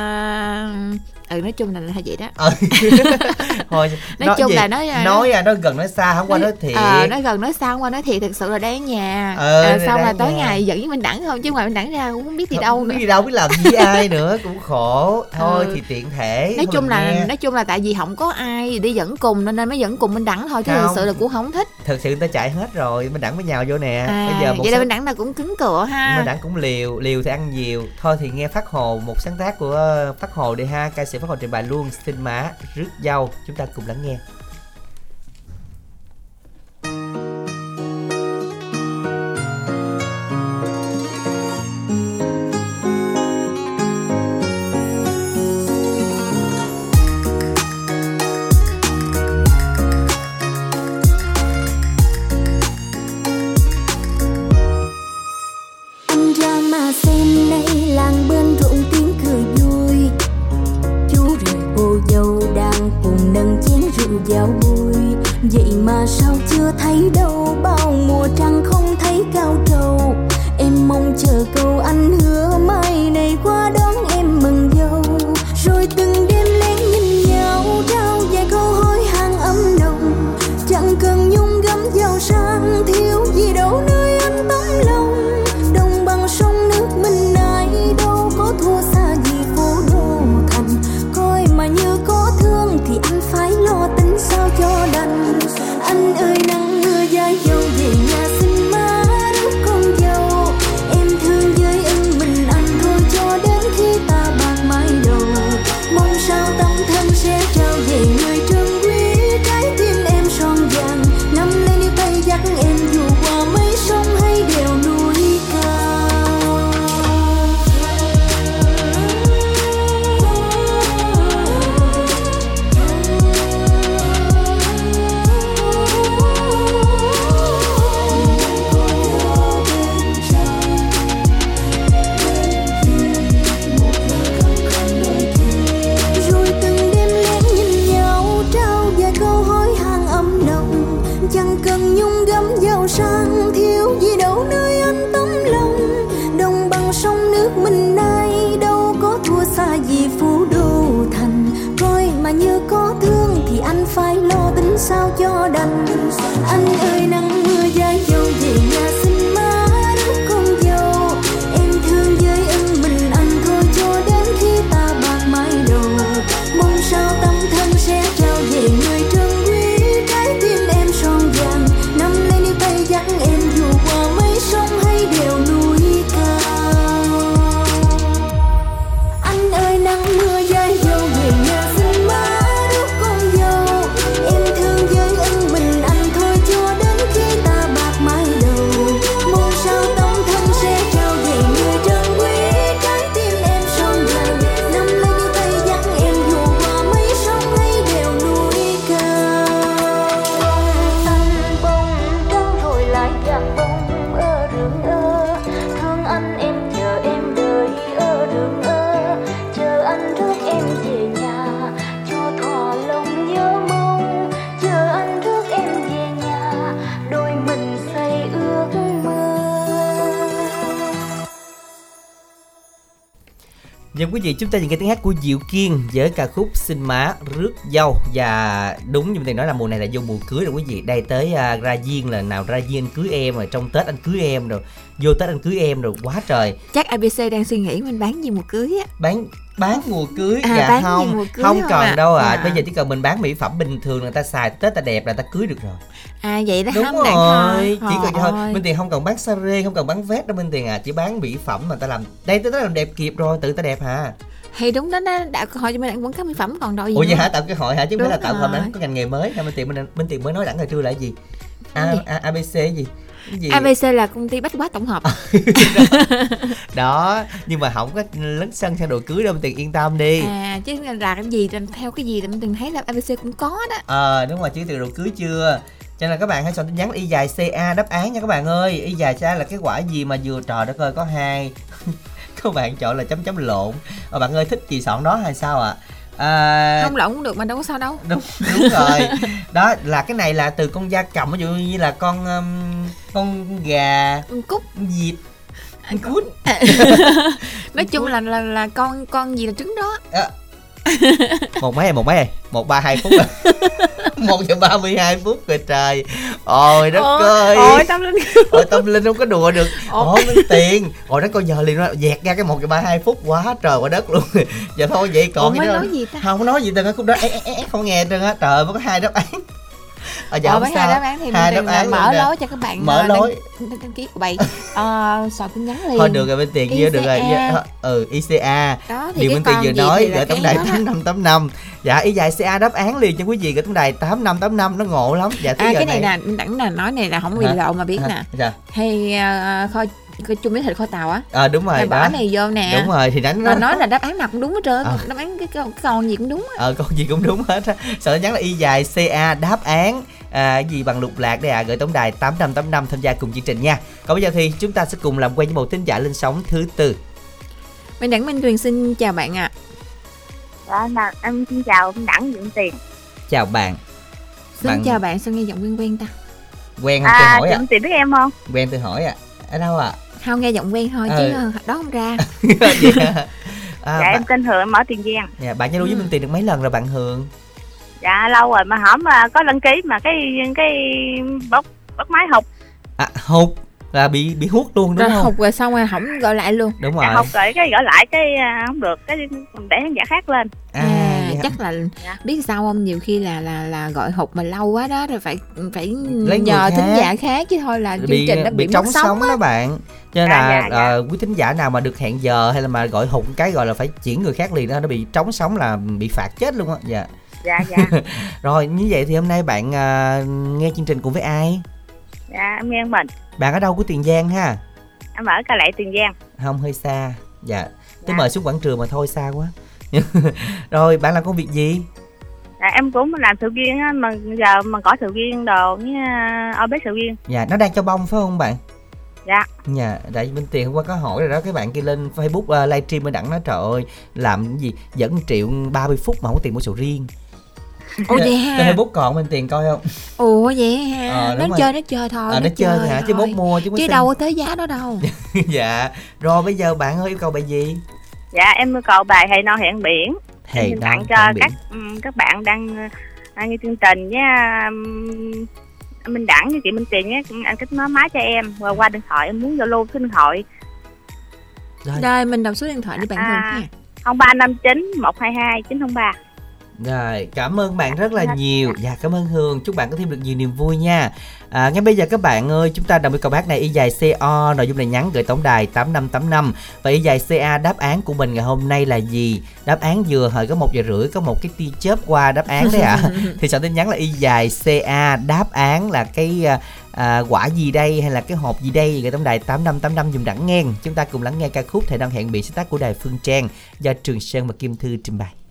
S2: à, ừ nói chung là là vậy đó
S1: ừ. thôi
S2: nói chung
S1: gì?
S2: là nói là
S1: nói à nói gần nói xa không qua nói thiệt
S2: Ờ, nói gần nói xa không qua nói thiệt thực sự là đang ở nhà
S1: Ờ,
S2: à,
S1: thì
S2: xong là tới
S1: nhà.
S2: ngày dẫn với mình đẳng không chứ ngoài mình đẳng ra cũng không biết đi đâu
S1: Không
S2: nữa
S1: biết đi đâu biết làm với ai nữa cũng khổ thôi
S2: Ừ.
S1: thì tiện thể
S2: nói chung là
S1: nghe.
S2: nói chung là tại vì không có ai đi dẫn cùng nên nên mới dẫn cùng mình đẳng thôi chứ thực
S1: Không.
S2: sự là cũng không thích
S1: thực sự người ta chạy hết rồi mình đẳng với nhau vô nè
S2: à,
S1: bây giờ một
S2: vậy là mình đẳng là cũng cứng cựa ha
S1: mình đẳng cũng liều liều thì ăn nhiều thôi thì nghe phát hồ một sáng tác của ờ, phát hồ đi ha ca sĩ sẽ phát hành trình bài luôn. Xin má rước dâu. Chúng ta cùng lắng nghe. do vị chúng ta cái tiếng hát của Diệu Kiên với ca khúc Xin má rước dâu. Và đúng như mình nói là mùa này là vô mùa cưới rồi quý vị. Đây tới à, ra duyên là nào ra duyên anh cưới em rồi trong Tết anh cưới em rồi vô Tết anh cưới em rồi quá trời.
S2: Chắc abc đang suy nghĩ mình bán gì mùa cưới á.
S1: Bán bán mùa cưới
S2: À,
S1: dạ
S2: bán
S1: không
S2: mùa cưới
S1: không
S2: không
S1: cần
S2: ạ?
S1: đâu à.
S2: À.
S1: bây giờ chỉ cần mình bán mỹ phẩm bình thường người ta xài Tết ta đẹp là ta cưới được rồi.
S2: À vậy đó
S1: đúng rồi
S2: thôi.
S1: chỉ cần thôi. minh tiền không cần bán sare không cần bán vest đâu minh tiền à. Chỉ bán mỹ phẩm mà ta làm. Đây tới tới làm đẹp kịp rồi tự ta đẹp hả?
S2: Thì đúng đó nó đạo cơ hội cho mình ăn quảng cáo mỹ phẩm còn đâu gì
S1: ủa vậy hả? Tạo cơ hội hả? Chứ không phải là tạo cơ hội có ngành nghề mới. Hả minh tiền minh, minh tiền mới nói đẳng hồi trưa là gì? A, a, abc gì gì?
S2: Abc là công ty bách hóa tổng hợp.
S1: Đó. Nhưng mà không có lấn sân sang đồ cưới đâu minh tiền yên tâm đi.
S2: À chứ là cái gì theo cái gì là mình từng thấy là abc cũng có đó.
S1: Ờ đúng rồi chứ từ đồ cưới chưa? Cho nên các bạn hãy soạn tin nhắn y dài ca đáp án nha các bạn ơi. Y dài ca là cái quả gì mà vừa trời đất ơi có hai. Các bạn chọn là chấm chấm lộn. Ờ, bạn ơi thích gì soạn đó hay sao ạ? à?
S2: Không lộn cũng được mà đâu có sao đâu.
S1: đúng đúng rồi. Đó là cái này là từ con da cầm ví dụ như là con um, con gà
S2: con cúc
S1: vịt con cút.
S2: Nói chung là là là con con gì là trứng đó.
S1: Ờ. một mấy một mấy một ba hai phút. rồi. một giờ ba mươi hai phút rồi trời. Ôi đất ơi.
S2: ôi tâm linh.
S1: Ôi tâm linh không có đùa được. Ôi. Mấy tiền. Ôi đó coi giờ liền nó dẹt ra cái một giờ ba hai phút quá trời quá đất luôn. Giờ thôi vậy còn
S2: mới
S1: cái đó.
S2: nói gì ta?
S1: Không nói gì từ cái khúc đó ế, ế, ế, không nghe trơn á. Trời ơi, có hai đáp án à, dạ không
S2: với
S1: sao.
S2: hai đáp án thì
S1: hai
S2: mình
S1: đáp án
S2: mở
S1: nè.
S2: lối cho các bạn
S1: Mở
S2: ờ,
S1: lối.
S2: đăng, đăng, ký của bạn. Uh, soạn tin nhắn liền.
S1: Thôi được rồi bên tiền kia được rồi. Dạ, ừ ICA
S2: đó thì
S1: điều bên tiền vừa nói
S2: thì
S1: gửi
S2: cái
S1: tổng đài tám năm tám năm. Dạ y dài ca đáp án liền cho quý vị gửi tổng đài tám năm tám năm nó ngộ lắm. Dạ
S2: à cái này là đẳng là nói này là không bị lộ mà biết nè.
S1: Dạ.
S2: Hay uh, kho kho chung với thịt kho tàu á.
S1: À, đúng rồi
S2: Mày bỏ
S1: đó.
S2: này vô nè.
S1: Đúng rồi thì đánh
S2: mà
S1: nó.
S2: nói là đáp án nào cũng đúng hết trơn.
S1: Ờ.
S2: đáp án cái con, cái con gì cũng đúng á.
S1: Ờ con gì cũng đúng hết á. Sợ nhắn là y dài ca đáp án. À, cái gì bằng lục lạc đây à gửi tổng đài tám năm tám năm tham gia cùng chương trình nha. Còn bây giờ thì chúng ta sẽ cùng làm quen với một thính giả lên sóng thứ tư.
S2: Minh Đẳng Minh Tuyền xin chào bạn ạ.
S3: Dạ, là em xin chào em Đặng Dưỡng Tiền.
S1: chào bạn.
S2: Xin
S1: Bạn-
S2: chào bạn sao nghe giọng quen quen ta?
S1: Quen không? Tôi
S3: À,
S1: hỏi à
S3: Dưỡng Tiền biết em không?
S1: quen tôi hỏi à ở đâu à
S2: không nghe giọng quen thôi
S1: Ừ.
S2: chứ ờ, đó không ra
S1: hả? à,
S3: dạ,
S1: bạn,
S3: em tên Hường, em ở Tiền Giang.
S1: dạ, bạn giao lưu với
S2: Ừ.
S1: Minh Tiền được mấy lần rồi bạn Hường
S3: Dạ, lâu rồi mà hổm à, có đăng ký mà cái cái bốc bốc máy hụt.
S1: à hụt là bị bị hút luôn đúng
S2: rồi
S1: không
S2: hụt rồi xong rồi không gọi lại luôn
S1: đúng
S3: Dạ,
S1: rồi
S3: hụt rồi cái gỡ lại cái à, không được, cái để khán giả khác lên.
S2: à,
S1: hả?
S2: chắc là
S3: Dạ.
S2: biết sao không nhiều khi là là là gọi hụt mà lâu quá đó rồi phải phải
S1: người
S2: nhờ thính giả khác chứ thôi là chương
S1: bị
S2: trình nó bị,
S1: bị trống sống, đó bạn cho nên
S3: Dạ,
S1: là
S3: dạ, dạ.
S1: ờ, quý thính giả nào mà được hẹn giờ hay là mà gọi hụt cái gọi là phải chuyển người khác liền đó nó bị trống sống là bị phạt chết luôn á dạ
S3: Dạ, dạ.
S1: rồi như vậy thì hôm nay bạn à, nghe chương trình cùng với ai
S3: dạ, em nghe mình.
S1: bạn ở đâu của tiền giang ha
S3: Em ở Cà Lệ Tiền Giang.
S1: không hơi xa dạ tới
S3: Dạ.
S1: mời xuống quảng trường mà thôi xa quá rồi bạn làm công việc gì
S3: Dạ, em cũng làm sầu riêng á, mà giờ mà có sầu riêng đồ với à, ở bếp sầu riêng.
S1: dạ nó đang cho bông phải không bạn
S3: Dạ.
S1: Dạ, tại bên tiền hôm qua có hỏi rồi đó, cái bạn kia lên Facebook uh, livestream mới đặng nói trời ơi, làm cái gì dẫn triệu 30 phút mà không có tiền mua sầu riêng.
S2: ồ vậy
S1: Cái
S2: ha
S1: Facebook còn bên tiền coi không?
S2: ồ vậy ha
S1: Ờ,
S2: nó
S1: rồi.
S2: chơi nó chơi thôi
S1: à, nó chơi thôi hả? Chứ mốt mua chứ,
S2: chứ
S1: mốt
S2: đâu có tới giá đó đâu
S1: dạ. Rồi bây giờ bạn ơi yêu cầu bài gì?
S3: Dạ, em yêu cầu bài Hề Non Hẹn Biển.
S1: Hề
S3: xin
S1: non
S3: tặng cho
S1: biển.
S3: các ừm, các bạn đang à, như chương trình với um, Minh Đẳng với chị Minh Tiền á anh kết nối máy cho em và qua điện thoại em muốn Zalo số điện thoại
S1: Rồi.
S2: Rồi mình đọc số điện thoại đi bạn
S3: À.
S2: Hường nha.
S3: 0359 122 903
S1: Rồi, cảm ơn bạn rất là nhiều. Dạ, cảm ơn Hương. Chúc bạn có thêm được nhiều niềm vui nha. À, ngay bây giờ các bạn ơi, chúng ta đồng yêu cầu hát này y dài CO, nội dung này nhắn gửi tổng đài 8585 và y dài CA đáp án của mình ngày hôm nay là gì? Đáp án vừa hồi có một giờ rưỡi có một cái tia chớp qua đáp án đấy ạ. Thì soạn tin nhắn là y dài CA đáp án là cái à, à, quả gì đây hay là cái hộp gì đây gửi tổng đài 8585 dùng đẳng ngang. Chúng ta cùng lắng nghe ca khúc Thời đang hẹn bị sáng tác của đài Phương Trang do Trường Sơn và Kim Thư trình bày.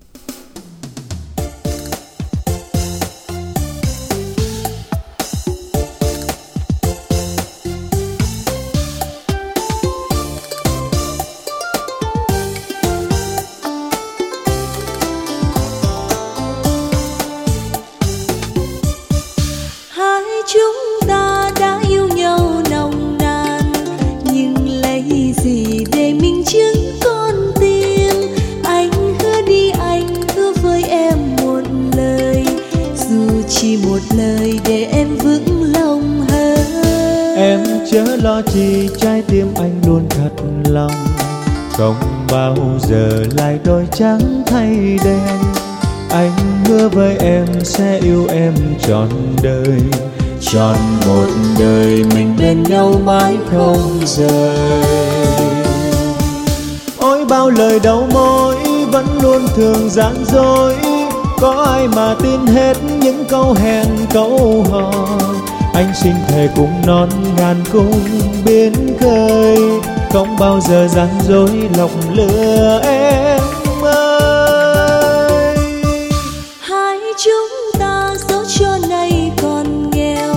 S5: Hết những câu hẹn câu hò. Anh xin thề cùng non ngàn cung biến khơi. Không bao giờ gian dối lòng lừa em ơi.
S6: Hai chúng ta dẫu cho nay còn nghèo.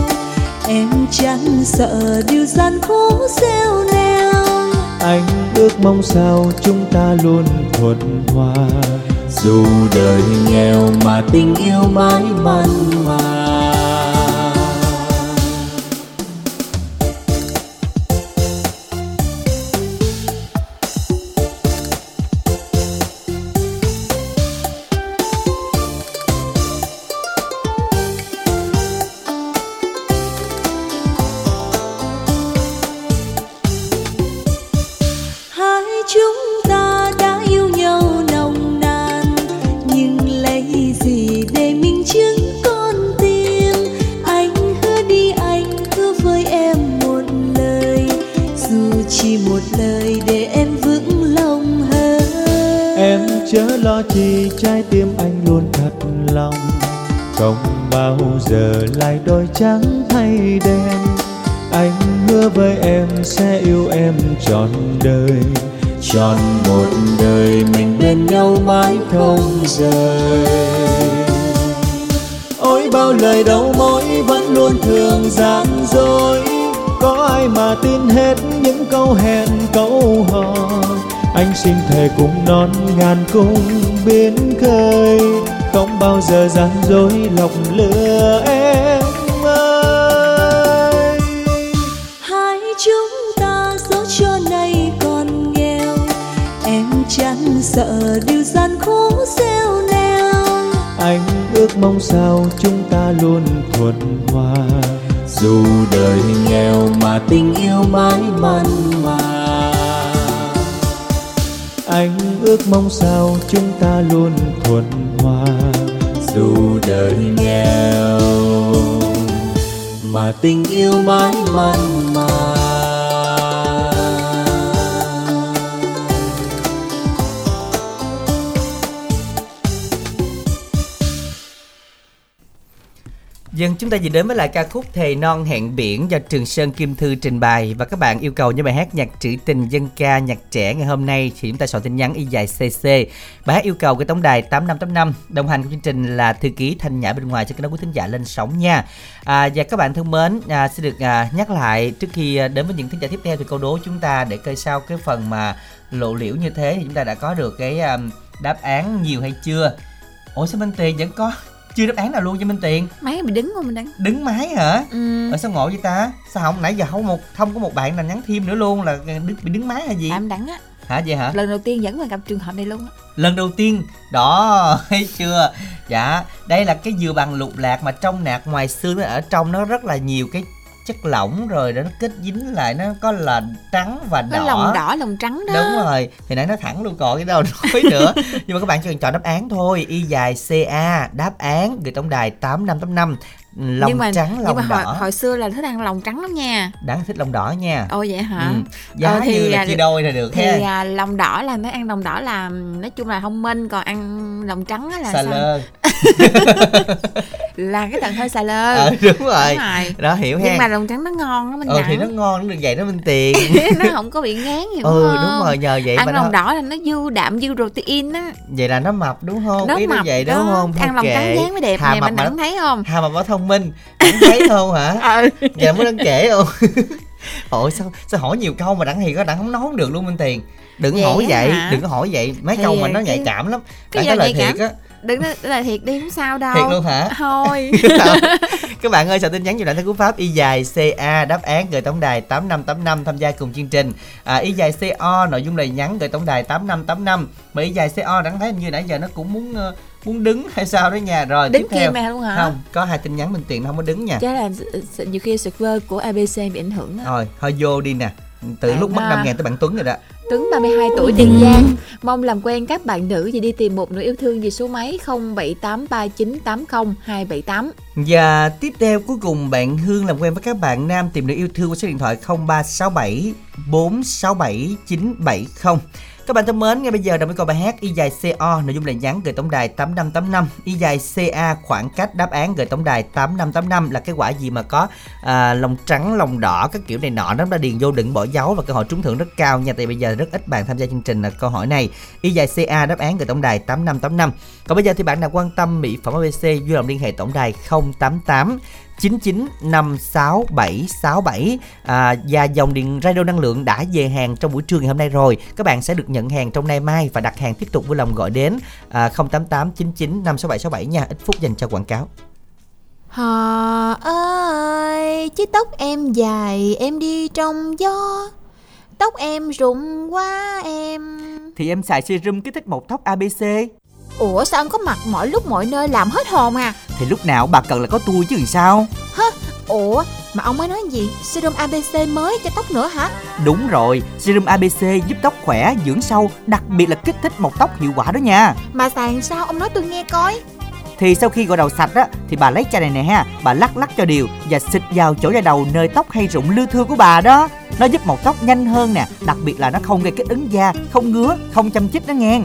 S6: Em chẳng sợ điều gian khổ gieo neo
S5: Anh ước mong sao chúng ta luôn thuận hòa dù đời nghèo mà tình yêu mãi mặn mà dối lòng lừa
S6: chúng ta
S1: vừa đến với lại ca khúc Thề non hẹn biển do Trường Sơn Kim Thư trình bày và các bạn yêu cầu những bài hát nhạc trữ tình dân ca nhạc trẻ ngày hôm nay thì chúng ta soạn tin nhắn y dài CC. Bài hát yêu cầu cái tổng đài 8585 đồng hành của chương trình là thư ký Thanh Nhã bên ngoài cho kênh quý thính giả lên sóng nha. À, và các bạn thân mến, à, xin được à, nhắc lại trước khi à, đến với những thính giả tiếp theo thì câu đố chúng ta để coi sau cái phần mà lộ liễu như thế thì chúng ta đã có được cái à, đáp án nhiều hay chưa? Ủa sao bên Tiền vẫn có chưa đáp án nào luôn cho Minh Tiền?
S2: Máy bị đứng không mình đang
S1: đứng máy hả?
S2: Ừ.
S1: ở sao ngộ vậy ta? Sao không? Nãy giờ không một không có một bạn nào nhắn thêm nữa luôn là đứng bị đứng máy hay gì?
S2: Em đắng á.
S1: Hả vậy hả?
S2: Lần đầu tiên dẫn mà gặp trường hợp này luôn á.
S1: Lần đầu tiên? Đó thấy chưa? Dạ đây là cái dừa bằng lục lạc mà trong nạc ngoài xương nó ở trong nó rất là nhiều cái chất lỏng rồi đó nó kết dính lại nó có là trắng và
S2: nó
S1: đỏ.
S2: lòng đỏ lòng trắng đó.
S1: Đúng rồi thì nãy nó thẳng luôn còn cái đâu nói nữa. Nhưng mà các bạn chỉ cần chọn đáp án thôi y dài ca đáp án gửi tổng đài tám năm tám năm lòng
S2: nhưng mà
S1: trắng
S2: nhưng
S1: lòng
S2: mà hồi,
S1: đỏ.
S2: hồi xưa là thích ăn lòng trắng lắm nha.
S1: Đáng thích lòng đỏ nha.
S2: Ồ vậy hả?
S1: Ừ. giá
S2: Ờ, thì,
S1: như là
S2: à,
S1: chia đôi là được
S2: thì
S1: ha.
S2: à, lòng đỏ là nó ăn lòng đỏ là nói chung là thông minh còn ăn lòng trắng là
S1: xà
S2: sao?
S1: lơ
S2: là cái tầng hơi xà lơ.
S1: Ờ đúng rồi
S2: Đúng rồi.
S1: đó hiểu
S2: nhưng
S1: ha.
S2: mà lòng trắng nó ngon á mình nặng
S1: thì nó ngon nó được vậy nó minh tiền.
S2: Nó không có bị ngán hiểu
S1: ừ
S2: không?
S1: đúng rồi nhờ vậy
S2: ăn
S1: mà
S2: lòng
S1: nó
S2: đỏ là nó dư đạm dư protein á.
S1: Vậy là nó mập đúng không?
S2: Nó
S1: ý nó
S2: mập
S1: vậy
S2: đó.
S1: đúng không
S2: ăn lòng trắng dáng mới đẹp
S1: Hà
S2: nè
S1: mập
S2: mình
S1: mà
S2: đẳng thấy không?
S1: Hà mập có thông minh. Đẳng thấy không hả?
S2: Ừ.
S1: Dạ mới đang kể không? Ôi sao sao hỏi nhiều câu mà đẳng thì có đẳng không nói không được luôn minh tiền. Đừng
S2: Vậy
S1: hỏi vậy
S2: hả?
S1: đừng có hỏi vậy. Mấy
S2: Thì
S1: câu mà nó nhạy cảm lắm.
S2: Cái gì
S1: trả lời thiệt á
S2: đừng là thiệt đi không sao đâu.
S1: Thiệt luôn hả?
S2: Thôi.
S1: Các bạn ơi soạn tin nhắn lại theo cú pháp y dài ca đáp án gửi tổng đài tám năm tám năm tham gia cùng chương trình. À, y dài co nội dung lời nhắn gửi tổng đài tám năm tám năm. Mà y dài co đẳng thấy như nãy giờ nó cũng muốn ờ, muốn đứng hay sao đó nha. Rồi
S2: đứng
S1: tiếp theo.
S2: mà luôn hả?
S1: Không có hai tin nhắn minh tiền nó không có đứng nha.
S2: Chắc là nhiều khi server của ABC bị ảnh hưởng á.
S1: Rồi thôi vô đi nè. Từ
S2: Bạn,
S1: lúc mất 5 ngàn tới bạn Tuấn rồi đó
S2: Tuấn 32 tuổi Tiền Giang. Mong làm quen các bạn nữ Vì đi tìm một nửa yêu thương về số máy 0783980278
S1: Và tiếp theo cuối cùng bạn Hương làm quen với các bạn nam tìm được yêu thương qua số điện thoại 0367 467 970. Các bạn thân mến, ngay bây giờ đồng ý câu bài hát y dài CO nội dung là nhắn gửi tổng đài 8585 y dài CA khoảng cách đáp án gửi tổng đài 8585 là cái quả gì mà có à, lòng trắng lòng đỏ các kiểu này nọ. Nó đã điền vô đựng bỏ dấu và cơ hội trúng thưởng rất cao nha. Tại bây giờ rất ít bạn tham gia chương trình là câu hỏi này. Y dài CA đáp án gửi tổng đài 8585 còn bây giờ thì bạn nào quan tâm mỹ phẩm ABC vui lòng liên hệ tổng đài 088 99566767 à, và dòng điện radio năng lượng đã về hàng trong buổi trưa ngày hôm nay rồi. Các bạn sẽ được nhận hàng trong nay mai và đặt hàng tiếp tục vui lòng gọi đến à, 088 99566767 nha. Ít phút dành cho quảng cáo.
S2: Họ ơi Chiếc tóc em dài Em đi trong gió. Tóc em rụng quá em.
S1: Thì em xài serum kích thích một tóc ABC
S2: Ủa sao anh có mặt mọi lúc mọi nơi làm hết hồn à?
S1: Thì lúc nào bà cần là có tôi chứ sao?
S2: Ủa mà ông mới nói gì? Serum ABC mới cho tóc nữa hả?
S1: Đúng rồi serum ABC giúp tóc khỏe dưỡng sâu đặc biệt là kích thích một tóc hiệu quả đó nha.
S2: Mà xài sao ông nói tôi nghe coi?
S1: Thì sau khi gội đầu sạch á Thì bà lấy chai này nè ha. Bà lắc lắc cho đều Và xịt vào chỗ da đầu nơi tóc hay rụng lưa thưa của bà đó. Nó giúp mọc tóc nhanh hơn nè Đặc biệt là nó không gây kích ứng da Không ngứa Không chăm chích đó nghe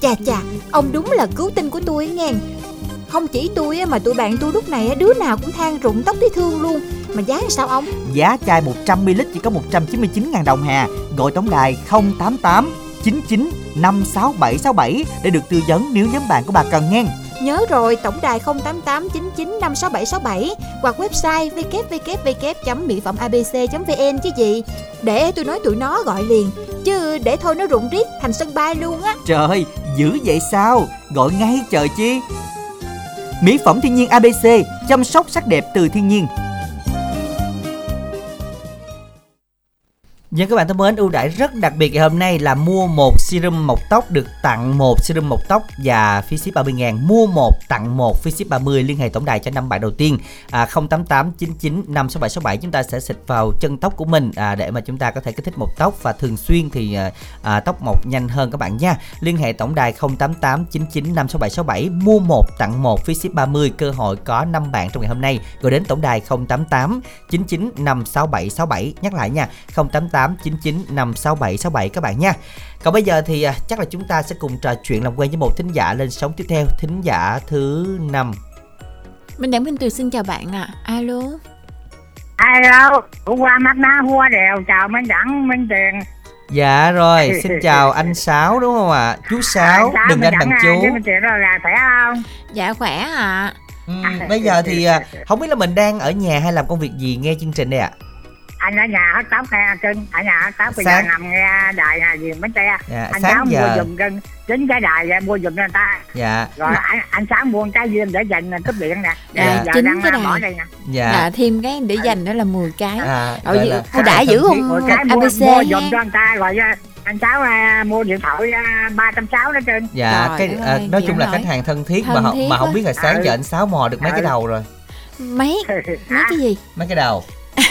S2: Chà chà, Ông đúng là cứu tinh của tôi nghe. Không chỉ tôi mà tụi bạn tôi lúc này đứa nào cũng than rụng tóc thấy thương luôn. Mà giá sao ông?
S1: Giá chai 100ml chỉ có 199.000 đồng hà. Gọi tổng đài 088 99 56767 Để được tư vấn nếu nhóm bạn của bà cần nghe.
S2: Nhớ rồi tổng đài 0889956767 Hoặc website www.mỹ phẩm abc.vn chứ gì. Để tôi nói tụi nó gọi liền Chứ để thôi nó rụng riết thành sân bay luôn á.
S1: Trời, dữ vậy sao? Gọi ngay trời chi? Mỹ phẩm thiên nhiên ABC Chăm sóc sắc đẹp từ thiên nhiên. Dân các bạn thân mến, ưu đãi rất đặc biệt ngày hôm nay là mua một serum mọc tóc được tặng một serum mọc tóc và phí ship 30 ngàn. Mua một tặng một phí ship 30 liên hệ tổng đài cho năm bạn đầu tiên. À, 088 99 56767 chúng ta sẽ xịt vào chân tóc của mình à, để mà chúng ta có thể kích thích mọc tóc và thường xuyên thì à, à, tóc mọc nhanh hơn các bạn nha. Liên hệ tổng đài 088 99 56767 mua một tặng một phí ship 30 cơ hội có năm bạn trong ngày hôm nay. Gọi đến tổng đài 088 99 56767 nhắc lại nha 088 99 56767 các bạn nha còn bây giờ thì à, chắc là chúng ta sẽ cùng trò chuyện làm quen với một thính giả lên sóng tiếp theo thính giả thứ năm
S2: Minh Đẳng Minh Từ xin chào bạn ạ Alo
S7: Alo, hôm qua mắt ná hoa đều chào Minh Đẳng, Minh Tiền.
S1: Dạ rồi, xin chào anh Sáu đúng không ạ? Chú Sáu,
S7: Sao
S1: đừng anh bằng
S7: à,
S1: chú.
S7: chứ Minh Tiền rồi là khỏe không?
S2: Dạ khỏe ạ
S1: Ừ, bây giờ thì à, không biết là mình đang ở nhà hay làm công việc gì nghe chương trình đây ạ?
S7: Anh ở nhà hớt tóc hay cưng, ở nhà hớt tóc bây giờ
S1: Sáng-
S7: nằm nghe đài là gì mấy xe.
S1: Dạ,
S7: anh
S1: sáng
S7: Sáu
S1: giờ.
S7: mua giùm cưng, chính cái đài ra mua giùm cho người ta.
S1: Dạ,
S7: Rồi anh, anh Sáu mua cái diêm để dành cúp điện nè.
S1: Dạ.
S7: Giờ
S2: Chính
S7: đang
S2: cái
S7: à,
S2: đài.
S7: bỏ đây nè.
S1: dạ.
S2: Là thêm cái để dành đó là 10 cái
S1: À,
S2: Ờ, ưu đãi dữ
S1: thân thiết.
S2: không?
S7: Rồi cái mua,
S2: ABC
S7: mua giùm cho người ta rồi à, anh sáu à, mua điện thoại à, ba trăm sáu đó trên
S1: dạ
S2: Trời
S1: cái à, nói chung là khách hàng thân thiết
S2: Thân
S1: mà,
S2: thiết
S1: mà không biết là sáng
S7: Ừ.
S1: giờ anh sáu mò được mấy cái
S7: Ừ.
S1: đầu rồi
S2: mấy mấy cái gì
S1: mấy cái đầu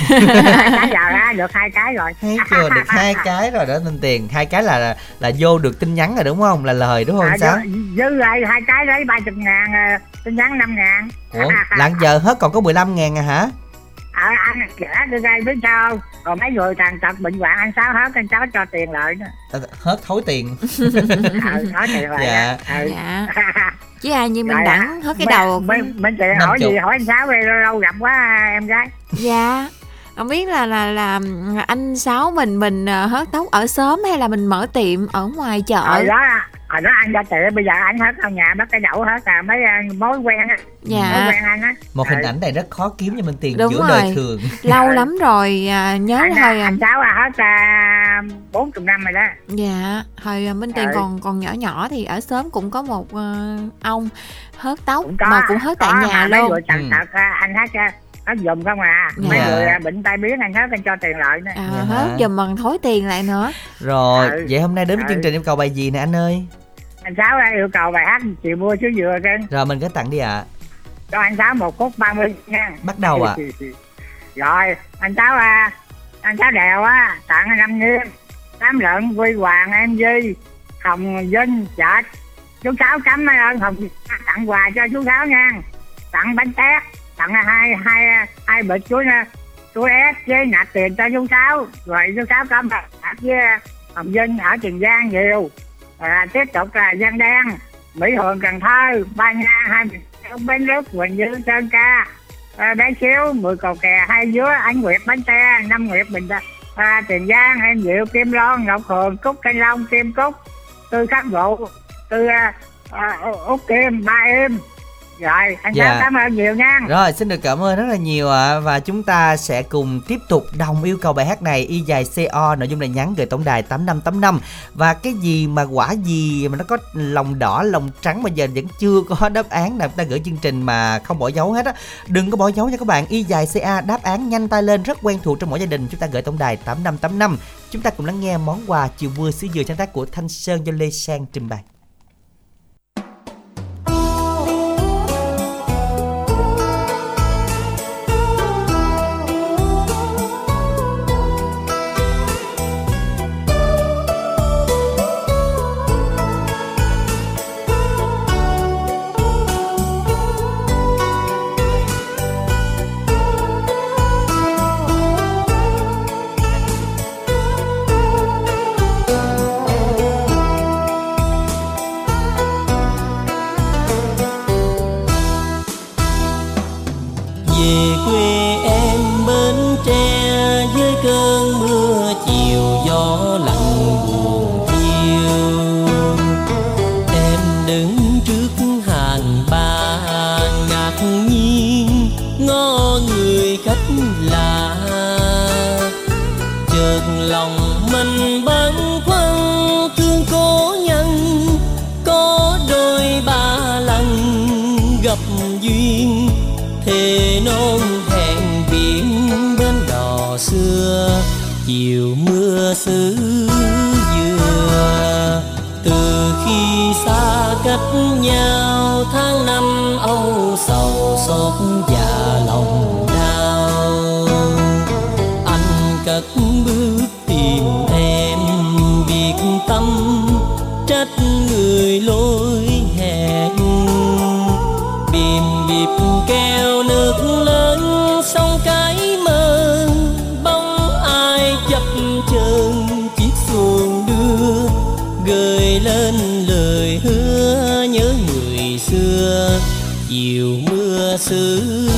S7: cái giờ ra được hai cái rồi.
S1: Thấy chưa? Được hai cái rồi đó nên tiền. Hai cái là là, là vô được tin nhắn rồi đúng không? Là lời đúng không?
S7: À,
S1: sáu
S7: dư lại hai cái đấy ba chục ngàn à, tin nhắn năm ngàn.
S1: Ủa lạng giờ hết còn có 15 ngàn à hả
S7: ờ anh trả tôi ra biết sao? Còn mấy người tàn tật bệnh hoạn anh sáu hết anh sáu cho tiền lợi nữa
S1: À, hết thối tiền.
S7: Ờ nói tiền lợi
S1: Dạ.
S7: Ừ.
S2: dạ. Chứ ai như mình đẳng hết cái đầu
S7: mấy mấy chị hỏi
S1: chục.
S7: gì hỏi anh sáu đi lâu lâu gặp quá em gái.
S2: Dạ. Không biết là là là anh sáu mình mình ờ, hớt tóc ở xóm hay là mình mở tiệm ở ngoài chợ?
S7: Hồi đó hồi đó anh ra tiệm bây giờ anh hết ở nhà bắt cái đậu hết à mấy à, mối quen á mối
S2: dạ
S7: quen anh á
S1: một hình
S7: Ừ.
S1: ảnh này rất khó kiếm cho mình tiền
S2: Đúng
S1: giữa
S2: rồi.
S1: đời thường
S2: lâu lắm rồi à, nhớ
S7: anh,
S2: hồi à,
S7: anh sáu à hết à, bốn chục năm rồi đó
S2: dạ hồi à, minh tiền
S7: Ừ.
S2: còn còn nhỏ nhỏ thì ở xóm cũng có một ờ, ông hớt tóc
S7: cũng có
S2: mà cũng hớt tại nhà
S7: mấy
S2: luôn
S7: người
S1: Ừ.
S7: tật à, anh hết à, hết dùng không à mấy
S1: Dạ.
S7: người à, bệnh tai biến anh hết anh cho tiền lợi nữa
S2: à,
S1: Dạ
S2: hớt
S1: hả?
S2: dùm bằng thối tiền lại nữa
S1: rồi
S7: Ừ.
S1: vậy hôm nay đến với
S7: Ừ.
S1: chương trình yêu cầu bài gì nè anh ơi
S7: sáu à, yêu cầu bài hát chiều mưa chú dừa trên
S1: rồi mình có tặng đi ạ.
S7: Cho anh sáu một phút 30 nha.
S1: Bắt đầu ạ.
S7: Rồi anh sáu à anh sáu đèo á tặng năm nghiêm tám lợn quy hoàng em di hồng vinh chạch chú sáu cắm ơn hồng tặng quà cho chú sáu nha. Tặng bánh tét tặng hai hai hai bịch chuối chuối ép với nạp tiền cho chú sáu. Rồi chú sáu cảm ơn với hồng vinh ở tiền giang nhiều và tiếp tục là dân đen mỹ hường cần thơ ba nha hai bến lức quỳnh như sơn ca à, bé xíu mười cầu kè hai dứa ánh nguyệt bánh tre năm nguyệt bình à, tiền giang em diệu kim loan ngọc hường cúc canh long kim cúc tư khắc vụ tư à, à, út kim ba em rồi anh
S1: Dạ.
S7: cảm ơn nhiều nha.
S1: Rồi xin được cảm ơn rất là nhiều ạ. Và chúng ta sẽ cùng tiếp tục đồng yêu cầu bài hát này Y dài CO nội dung là nhắn gửi tổng đài 8585 Và cái gì mà quả gì mà nó có lòng đỏ lòng trắng mà giờ vẫn chưa có đáp án nào ta gửi chương trình mà không bỏ dấu hết á. Đừng có bỏ dấu nha các bạn. Y dài CA đáp án nhanh tay lên rất quen thuộc trong mỗi gia đình. Chúng ta gửi tổng đài 8585 Chúng ta cùng lắng nghe món quà chiều mưa xứ dừa sáng tác của Thanh Sơn do Lê Sang trình bày
S8: xưa chiều mưa xứ dừa. Từ khi xa cách nhau tháng năm, âu sầu xót và lòng đau. Anh cất bước tìm em, biệt tâm, trách chiều mưa xưa.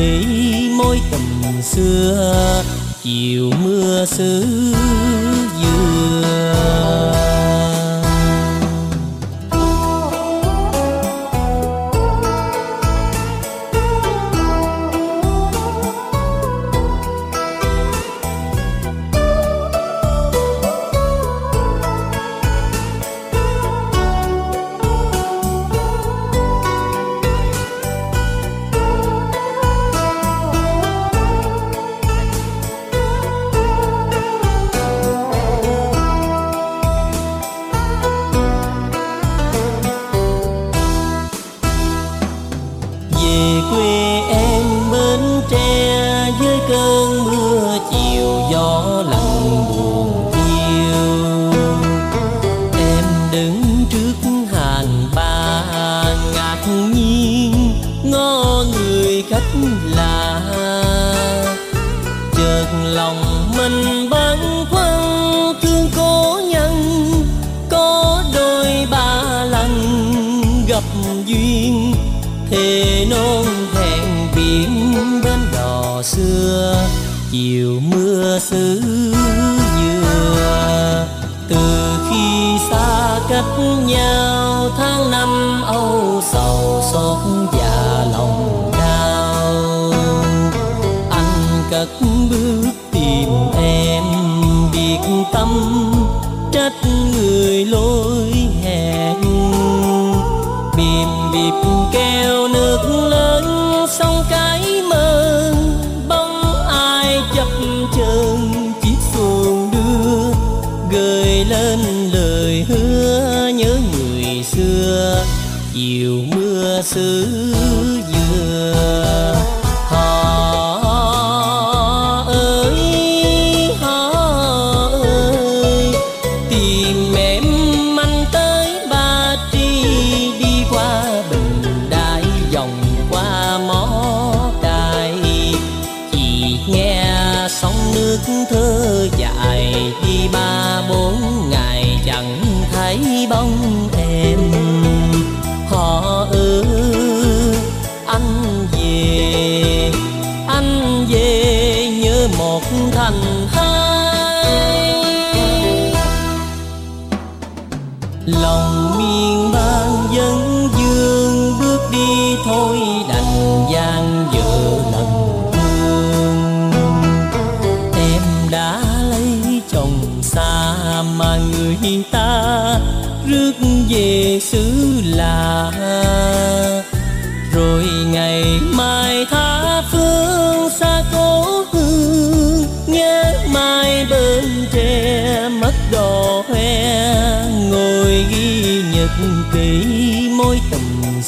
S8: Nhật môi tầm xưa chiều mưa xưa. Thề non hẹn biển bên đò xưa, chiều mưa xứ dừa từ khi xa cách nhau tháng năm, âu sầu xót mưa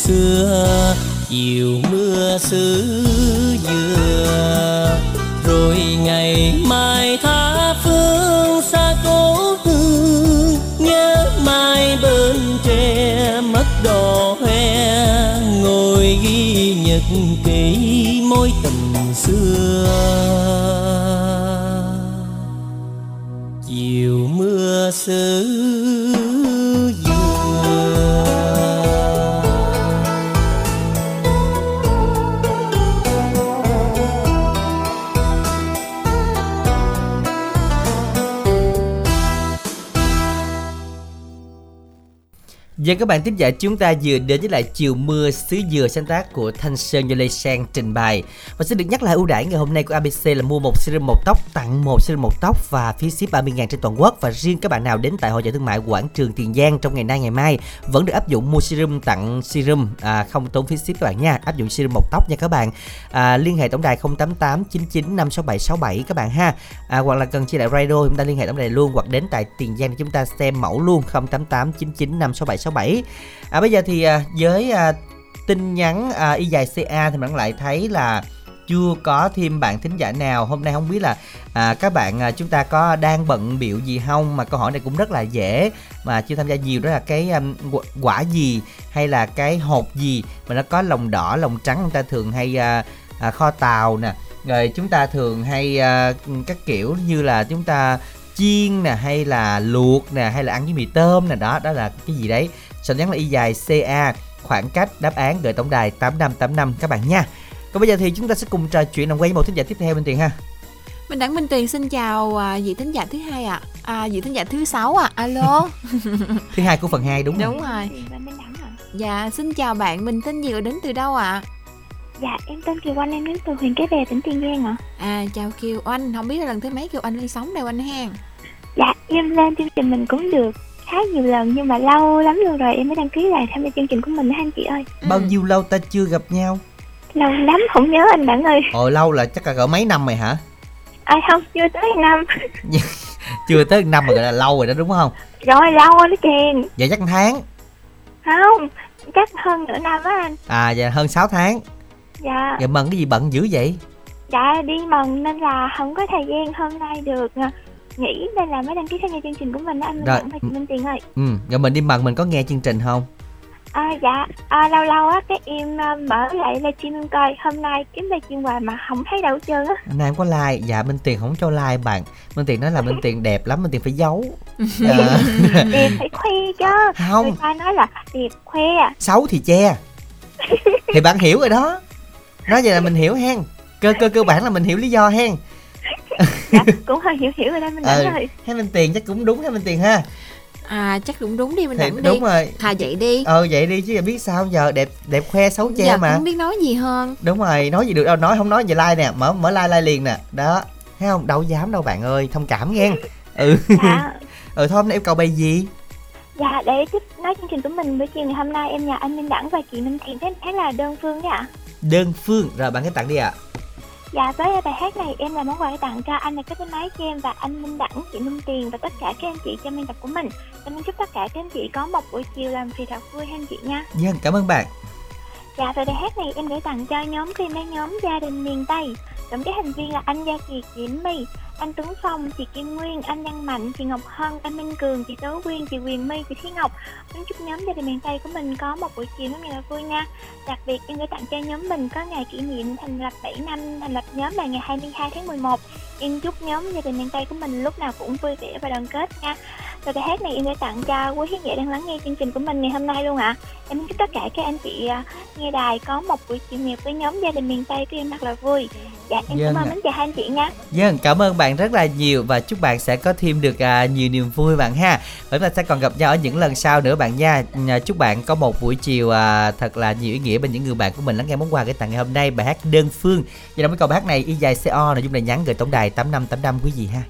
S8: xưa chiều mưa xứ
S1: Và các bạn tiếp giả chúng ta vừa đến với lại chiều mưa xứ dừa sáng tác của Thanh Sơn do Lê Sang trình bày. Và xin được nhắc lại ưu đãi ngày hôm nay của ABC là mua một serum một tóc tặng một serum một tóc và phí ship 30 ngàn trên toàn quốc. Và riêng các bạn nào đến tại hội trợ thương mại quảng trường Tiền Giang trong ngày nay ngày mai vẫn được áp dụng mua serum tặng serum à, không tốn phí ship các bạn nha. Áp dụng serum một tóc nha các bạn. À, Liên hệ tổng đài 088 99 567 67 các bạn ha. À, Hoặc là cần chia lại radio chúng ta liên hệ tổng đài luôn hoặc đến tại Tiền Giang để chúng ta xem mẫu luôn. 088 99 567 67 à, bây giờ thì à, với à, tin nhắn à, y dài ca thì bạn lại thấy là chưa có thêm bạn thính giả nào. Hôm nay không biết là à, các bạn à, chúng ta có đang bận biểu gì không? Mà câu hỏi này cũng rất là dễ mà chưa tham gia nhiều đó là cái um, quả- quả gì hay là cái hộp gì mà nó có lòng đỏ lòng trắng chúng ta thường hay à, à, kho tàu nè. Rồi chúng ta thường hay à, các kiểu như là chúng ta chiên nè hay là luộc nè hay là ăn với mì tôm nè đó đó là cái gì đấy sau nhắn là y dài ca khoảng cách đáp án gửi tổng đài 8585 các bạn nha còn bây giờ thì chúng ta sẽ cùng trò chuyện làm quen với một thính giả tiếp theo bên tiền ha
S2: Minh Đẳng Minh Tuyền xin chào à, vị thính giả thứ hai ạ. À. vị thính giả thứ sáu ạ. Alo.
S1: thứ hai của phần 2 đúng,
S2: Đúng rồi.
S9: Và Minh Đẳng hả?
S2: Dạ, xin chào bạn, mình tên gì đến từ đâu ạ?
S9: Dạ, em tên Kiều Anh, em đến từ huyện Cái Bè, tỉnh Tiền Giang ạ.
S2: À, chào Kiều Anh, không biết là lần thứ mấy Kiều Anh lên sóng đây anh hen.
S9: Dạ, em lên chương trình mình cũng được khá nhiều lần nhưng mà lâu lắm luôn rồi em mới đăng ký lại tham gia chương trình của mình đó anh chị ơi.
S1: bao
S2: Ừ.
S1: nhiêu lâu ta chưa gặp nhau
S9: Lâu lắm không nhớ anh Đẳng ơi.
S1: ồ lâu là chắc là cỡ mấy năm rồi hả
S9: Ai không, chưa tới năm.
S1: chưa tới năm mà gọi là lâu rồi đó đúng không
S9: Rồi lâu rồi đó kìa.
S1: dạ chắc tháng
S9: Không, chắc hơn nửa năm á anh.
S1: à dạ hơn 6 tháng
S9: Dạ,
S1: dạ mần cái gì bận dữ vậy?
S9: Dạ đi mần nên là không có thời gian hôm nay được. À, nghỉ nên là mới đăng ký tham gia chương trình của mình đó anh Minh
S1: Rồi.
S9: Và chị Minh Tiền ơi.
S1: ừ rồi mình đi mần mình có nghe chương trình không?
S9: À, dạ, à, lâu lâu á cái em à, mở lại livestream em coi. Hôm nay kiếm livestream hoài mà không thấy đâu hết trơn á.
S1: hôm nay em có like. Dạ minh tiền không cho like bạn. Minh tiền nói là minh tiền đẹp lắm minh tiền phải giấu. À,
S9: Đẹp phải khoe chứ. Người
S1: không
S9: ta nói là đẹp khoe.
S1: xấu thì che. Thì bạn hiểu rồi đó nói vậy là mình hiểu hen. Cơ cơ cơ bản là mình hiểu lý do hen.
S9: Dạ, cũng hơi hiểu hiểu rồi đây mình
S1: ừ
S9: nói rồi.
S1: hay minh tiền chắc cũng đúng hay minh tiền ha.
S2: À, chắc cũng đúng đi, Minh
S1: thì
S2: Đẳng đi.
S1: đúng rồi.
S2: Thà vậy đi.
S1: ờ vậy đi chứ biết sao giờ đẹp đẹp khoe xấu che
S2: Giờ
S1: mà.
S2: cũng biết nói gì hơn.
S1: đúng rồi nói gì được đâu nói không nói về like nè mở mở like like liền nè. Đó thấy không? Đâu dám đâu bạn ơi thông cảm nghe. Ừ.
S9: Dạ,
S1: ừ thôi hôm nay yêu cầu bài gì
S9: dạ để tiếp nói chương trình của mình buổi chiều ngày hôm nay em nhà anh Minh Đẳng và chị Minh Tiền thế thế là đơn phương đấy ạ.
S1: đơn phương rồi bạn hãy tặng đi ạ
S9: Dạ với bài hát này em là món quà tặng cho anh là cái máy cho em và anh Minh Đẳng, chị Minh Tiền và tất cả các anh chị trong biên tập của mình. Em chúc tất cả các anh chị có một buổi chiều làm việc thật vui anh chị nha.
S1: Dân cảm ơn bạn
S9: Dạ về bài hát này em gửi tặng cho nhóm phim mấy nhóm gia đình miền Tây Gồm các thành viên là anh Gia Kiệt, chị Yến My, anh Tuấn Phong, chị Kim Nguyên, anh nhân Mạnh, chị Ngọc Hân, anh Minh Cường, chị Tố Quyên, chị Quyền My, chị Thúy Ngọc. Muốn chúc nhóm gia đình miền Tây của mình có một buổi chiều rất là vui nha. Đặc biệt em gửi tặng cho nhóm mình có ngày kỷ niệm thành lập 7 năm thành lập nhóm là ngày 22 tháng 11 Em chúc nhóm gia đình miền Tây của mình lúc nào cũng vui vẻ và đoàn kết nha. Và bài hát này em gửi tặng cho quý khán giả đang lắng nghe chương trình của mình ngày hôm nay luôn ạ Em muốn chúc tất cả các anh chị à, nghe đài có một buổi chiều nghiệp với nhóm gia đình miền Tây của em thật là vui. Dạ em
S1: Vâng
S9: cảm ơn mến chào hai anh chị nha.
S1: Dân cảm ơn bạn rất là nhiều và chúc bạn sẽ có thêm được à, nhiều niềm vui bạn ha. Và chúng ta sẽ còn gặp nhau ở những lần sau nữa bạn nha. Chúc bạn có một buổi chiều à, thật là nhiều ý nghĩa bên những người bạn của mình lắng nghe món quà cái tặng ngày hôm nay bài hát đơn phương. Và trong cái câu hát này y dài CO nội dung là nhắn gửi tổng đài 8585 quý vị ha.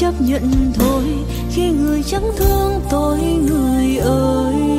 S6: Chấp nhận thôi. Khi người chẳng thương tôi người ơi.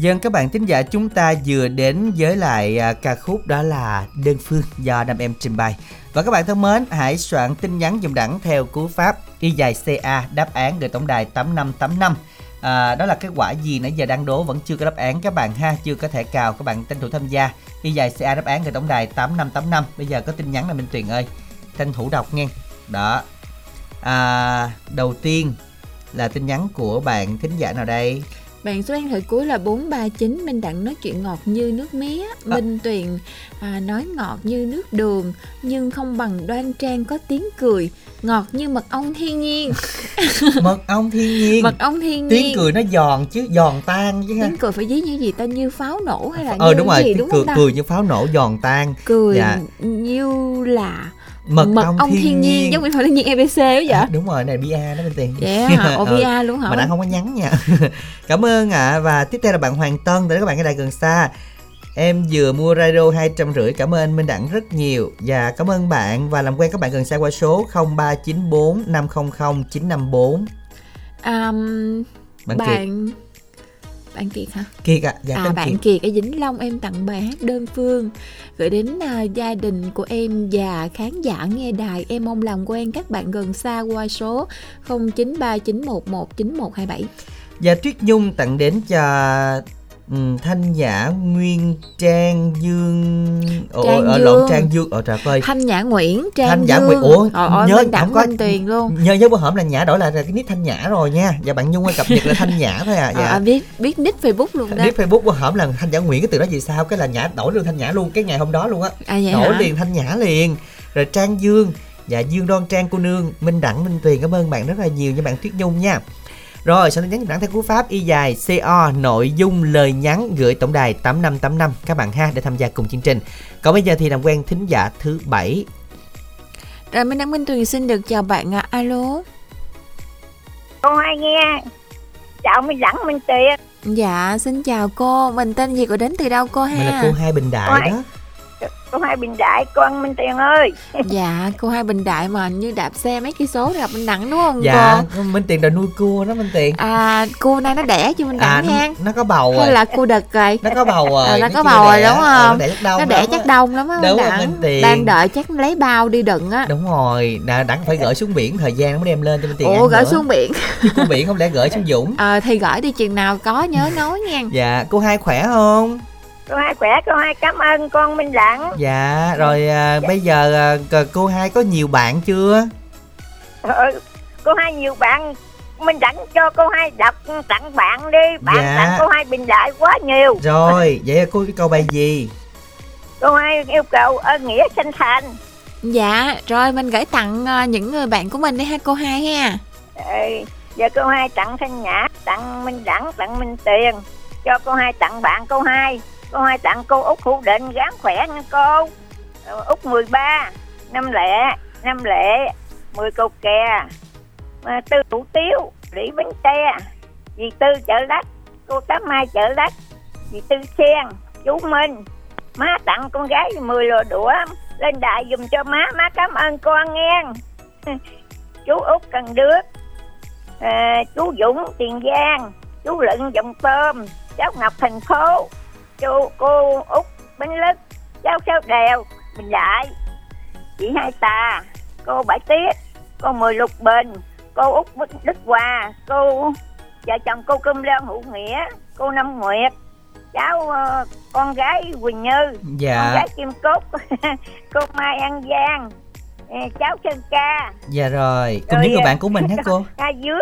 S1: Dân các bạn thính giả chúng ta vừa đến với lại à, ca khúc đó là Đơn Phương do nam em trình bày. Và các bạn thân mến, hãy soạn tin nhắn dùng đẳng theo cú pháp y dài CA đáp án gửi tổng đài 8585. À, đó là kết quả gì nãy giờ đang đố vẫn chưa có đáp án các bạn ha, chưa có thể cào các bạn tranh thủ tham gia. Y dài CA đáp án gửi tổng đài 8585. Bây giờ có tin nhắn là Minh Tuyền ơi. Tranh thủ đọc nghe. Đó. À, đầu tiên là tin nhắn của bạn thính giả nào đây?
S2: Bạn số ăn thời cuối là 439 Minh Đặng nói chuyện ngọt như nước mía Minh Tuyền à, nói ngọt như nước đường Nhưng không bằng đoan trang có tiếng cười Ngọt như mật ong thiên nhiên.
S1: Mật ong thiên nhiên.
S2: Mật ong thiên
S1: tiếng
S2: nhiên.
S1: cười nó giòn chứ giòn tan chứ ha.
S2: Tiếng cười phải ví như gì ta như pháo nổ hay là
S1: ờ
S2: như
S1: đúng rồi
S2: gì
S1: tiếng
S2: đúng
S1: cười
S2: không ta?
S1: cười như pháo nổ giòn tan.
S2: Cười
S1: Dạ.
S2: như là
S1: mật, ong,
S2: thiên, nhiên giống như phải thiên nhiên EBC đó vậy?
S1: À, đúng rồi này bia đó bên tiền.
S2: Dạ hả? Ồ
S1: Ờ,
S2: bia luôn hả?
S1: mà đã không có nhắn nha. Cảm ơn ạ. Và tiếp theo là bạn Hoàng Tân tới các bạn ở đây gần xa Em vừa mua radio hai trăm rưỡi Cảm ơn Minh Đẳng rất nhiều. Và cảm ơn bạn. Và làm quen các bạn gần xa qua số 0394 500 954
S2: à,
S1: Bạn, Kiệt
S2: Bạn Kiệt hả?
S1: Kiệt ạ dạ,
S2: à bạn
S1: Kiệt.
S2: Kiệt ở Vĩnh Long em tặng bài hát đơn phương gửi đến à, gia đình của em và khán giả nghe đài em mong làm quen các bạn gần xa qua số 0939119127
S1: Và Tuyết Nhung tặng đến cho ừm, Thanh Nhã Nguyên Trang Dương. Ồ,
S2: Trang
S1: ở
S2: Dương.
S1: lộn Trang Dương. Ồ trời ơi.
S2: Thanh Nhã Nguyễn Trang
S1: Thanh Nhã
S2: Dương.
S1: Nguyễn. Ủa
S2: ơi,
S1: nhớ không có
S2: Minh Tuyền luôn.
S1: Nhớ nhớ bữa hổm là Nhã đổi lại là cái nick Thanh Nhã rồi nha. Và bạn Nhung ơi cập nhật là Thanh Nhã thôi à.
S2: Ờ,
S1: dạ.
S2: à, biết biết nick Facebook luôn đó.
S1: Nick Facebook bữa hổm là Thanh Nhã Nguyễn cái từ đó vì sao? Cái là Nhã đổi luôn Thanh Nhã luôn Cái ngày hôm đó luôn á.
S2: À
S1: Đổi
S2: hả?
S1: liền Thanh Nhã liền. Rồi Trang Dương. Dạ Dương Đoan Trang cô nương Minh Đẳng Minh Tuyền. Cảm ơn bạn rất là nhiều nha bạn Tuyết Nhung nha rồi, sau đó nhắn đẳng theo cú pháp y dài CO nội dung lời nhắn gửi tổng đài 8585 các bạn ha để tham gia cùng chương trình. Còn bây giờ thì làm quen thính giả thứ bảy.
S2: Rồi Minh Đặng Minh Tuyền xin được chào bạn ạ. Alo.
S3: Cô hai nghe. Chào mình dẫn mình tiền.
S2: Dạ, xin chào cô. Mình tên gì của đến từ đâu cô ha?
S1: Mình là cô Hai Bình Đại
S3: Ôi.
S1: đó.
S10: Cô hai bình đại con minh tiền ơi.
S2: Dạ cô hai bình đại mà hình như đạp xe mấy cây số gặp minh đẳng đúng không
S1: dạ
S2: cô?
S1: minh tiền đòi nuôi cua đó minh tiền
S2: à cô nay nó đẻ chưa minh đẳng
S1: à
S2: nha
S1: nó, nó có bầu
S2: hay
S1: rồi.
S2: là cô đực rồi.
S1: Nó có bầu rồi
S2: Ờ, nó có
S1: chưa
S2: bầu rồi, đúng
S1: Ừ,
S2: không?
S1: nó đẻ chắc đông
S2: nó đẻ
S1: lắm
S2: chắc
S1: á.
S2: đông lắm á
S1: Đúng
S2: đẳng
S1: Minh Tiền.
S2: đang đợi chắc lấy bao đi đựng á.
S1: Đúng rồi đã đặng phải gửi xuống biển thời gian nó mới đem lên cho minh tiền
S2: ủa
S1: ăn
S2: gửi
S1: nữa.
S2: xuống biển.
S1: Cua biển không lẽ gửi xuống dũng.
S2: Ờ thì gửi đi chừng nào có nhớ nói nha.
S1: Dạ cô hai khỏe không
S10: cô hai khỏe cô hai cảm ơn con minh đẳng
S1: dạ rồi à, bây giờ à, cô hai có nhiều bạn chưa?
S10: Ừ, cô hai nhiều bạn. Minh đẳng cho cô hai đọc tặng bạn đi. Bạn
S1: Dạ.
S10: tặng cô hai bình đại quá nhiều.
S1: Rồi vậy cô câu bài gì?
S10: Cô hai yêu cầu ơn nghĩa sinh thành.
S2: Dạ rồi mình gửi tặng ờ, những người bạn của mình đi ha cô hai ha.
S10: Ừ, giờ cô hai tặng thanh nhã tặng minh đẳng tặng minh tiền. Cho cô hai tặng bạn cô hai cô hai tặng cô út hữu định gắng khỏe nha cô. Ờ, út 13 năm lệ năm lệ 10 cầu kè. Tư thủ tiếu lý bánh tre. Dì tư chợ lách cô tám mai chợ lách. Dì tư sen chú minh. Má tặng con gái 10 lò đũa lên đại dùm cho má. Má cảm ơn con nghe chú út cần đước. À, chú dũng tiền giang. Chú lận dòng tôm. Cháu ngọc thành phố chú cô út bánh lứt cháu sáu đèo bình đại chị hai tà cô bảy tiết cô mười lục bình cô út đức hòa cô vợ chồng cô cơm lơn hữu nghĩa cô năm nguyệt. Cháu ờ, con gái quỳnh như con
S1: dạ
S10: gái kim cúc cô mai an giang ờ, cháu sơn ca.
S1: Dạ rồi cùng những người bạn của mình hả cô?
S10: Hai dứa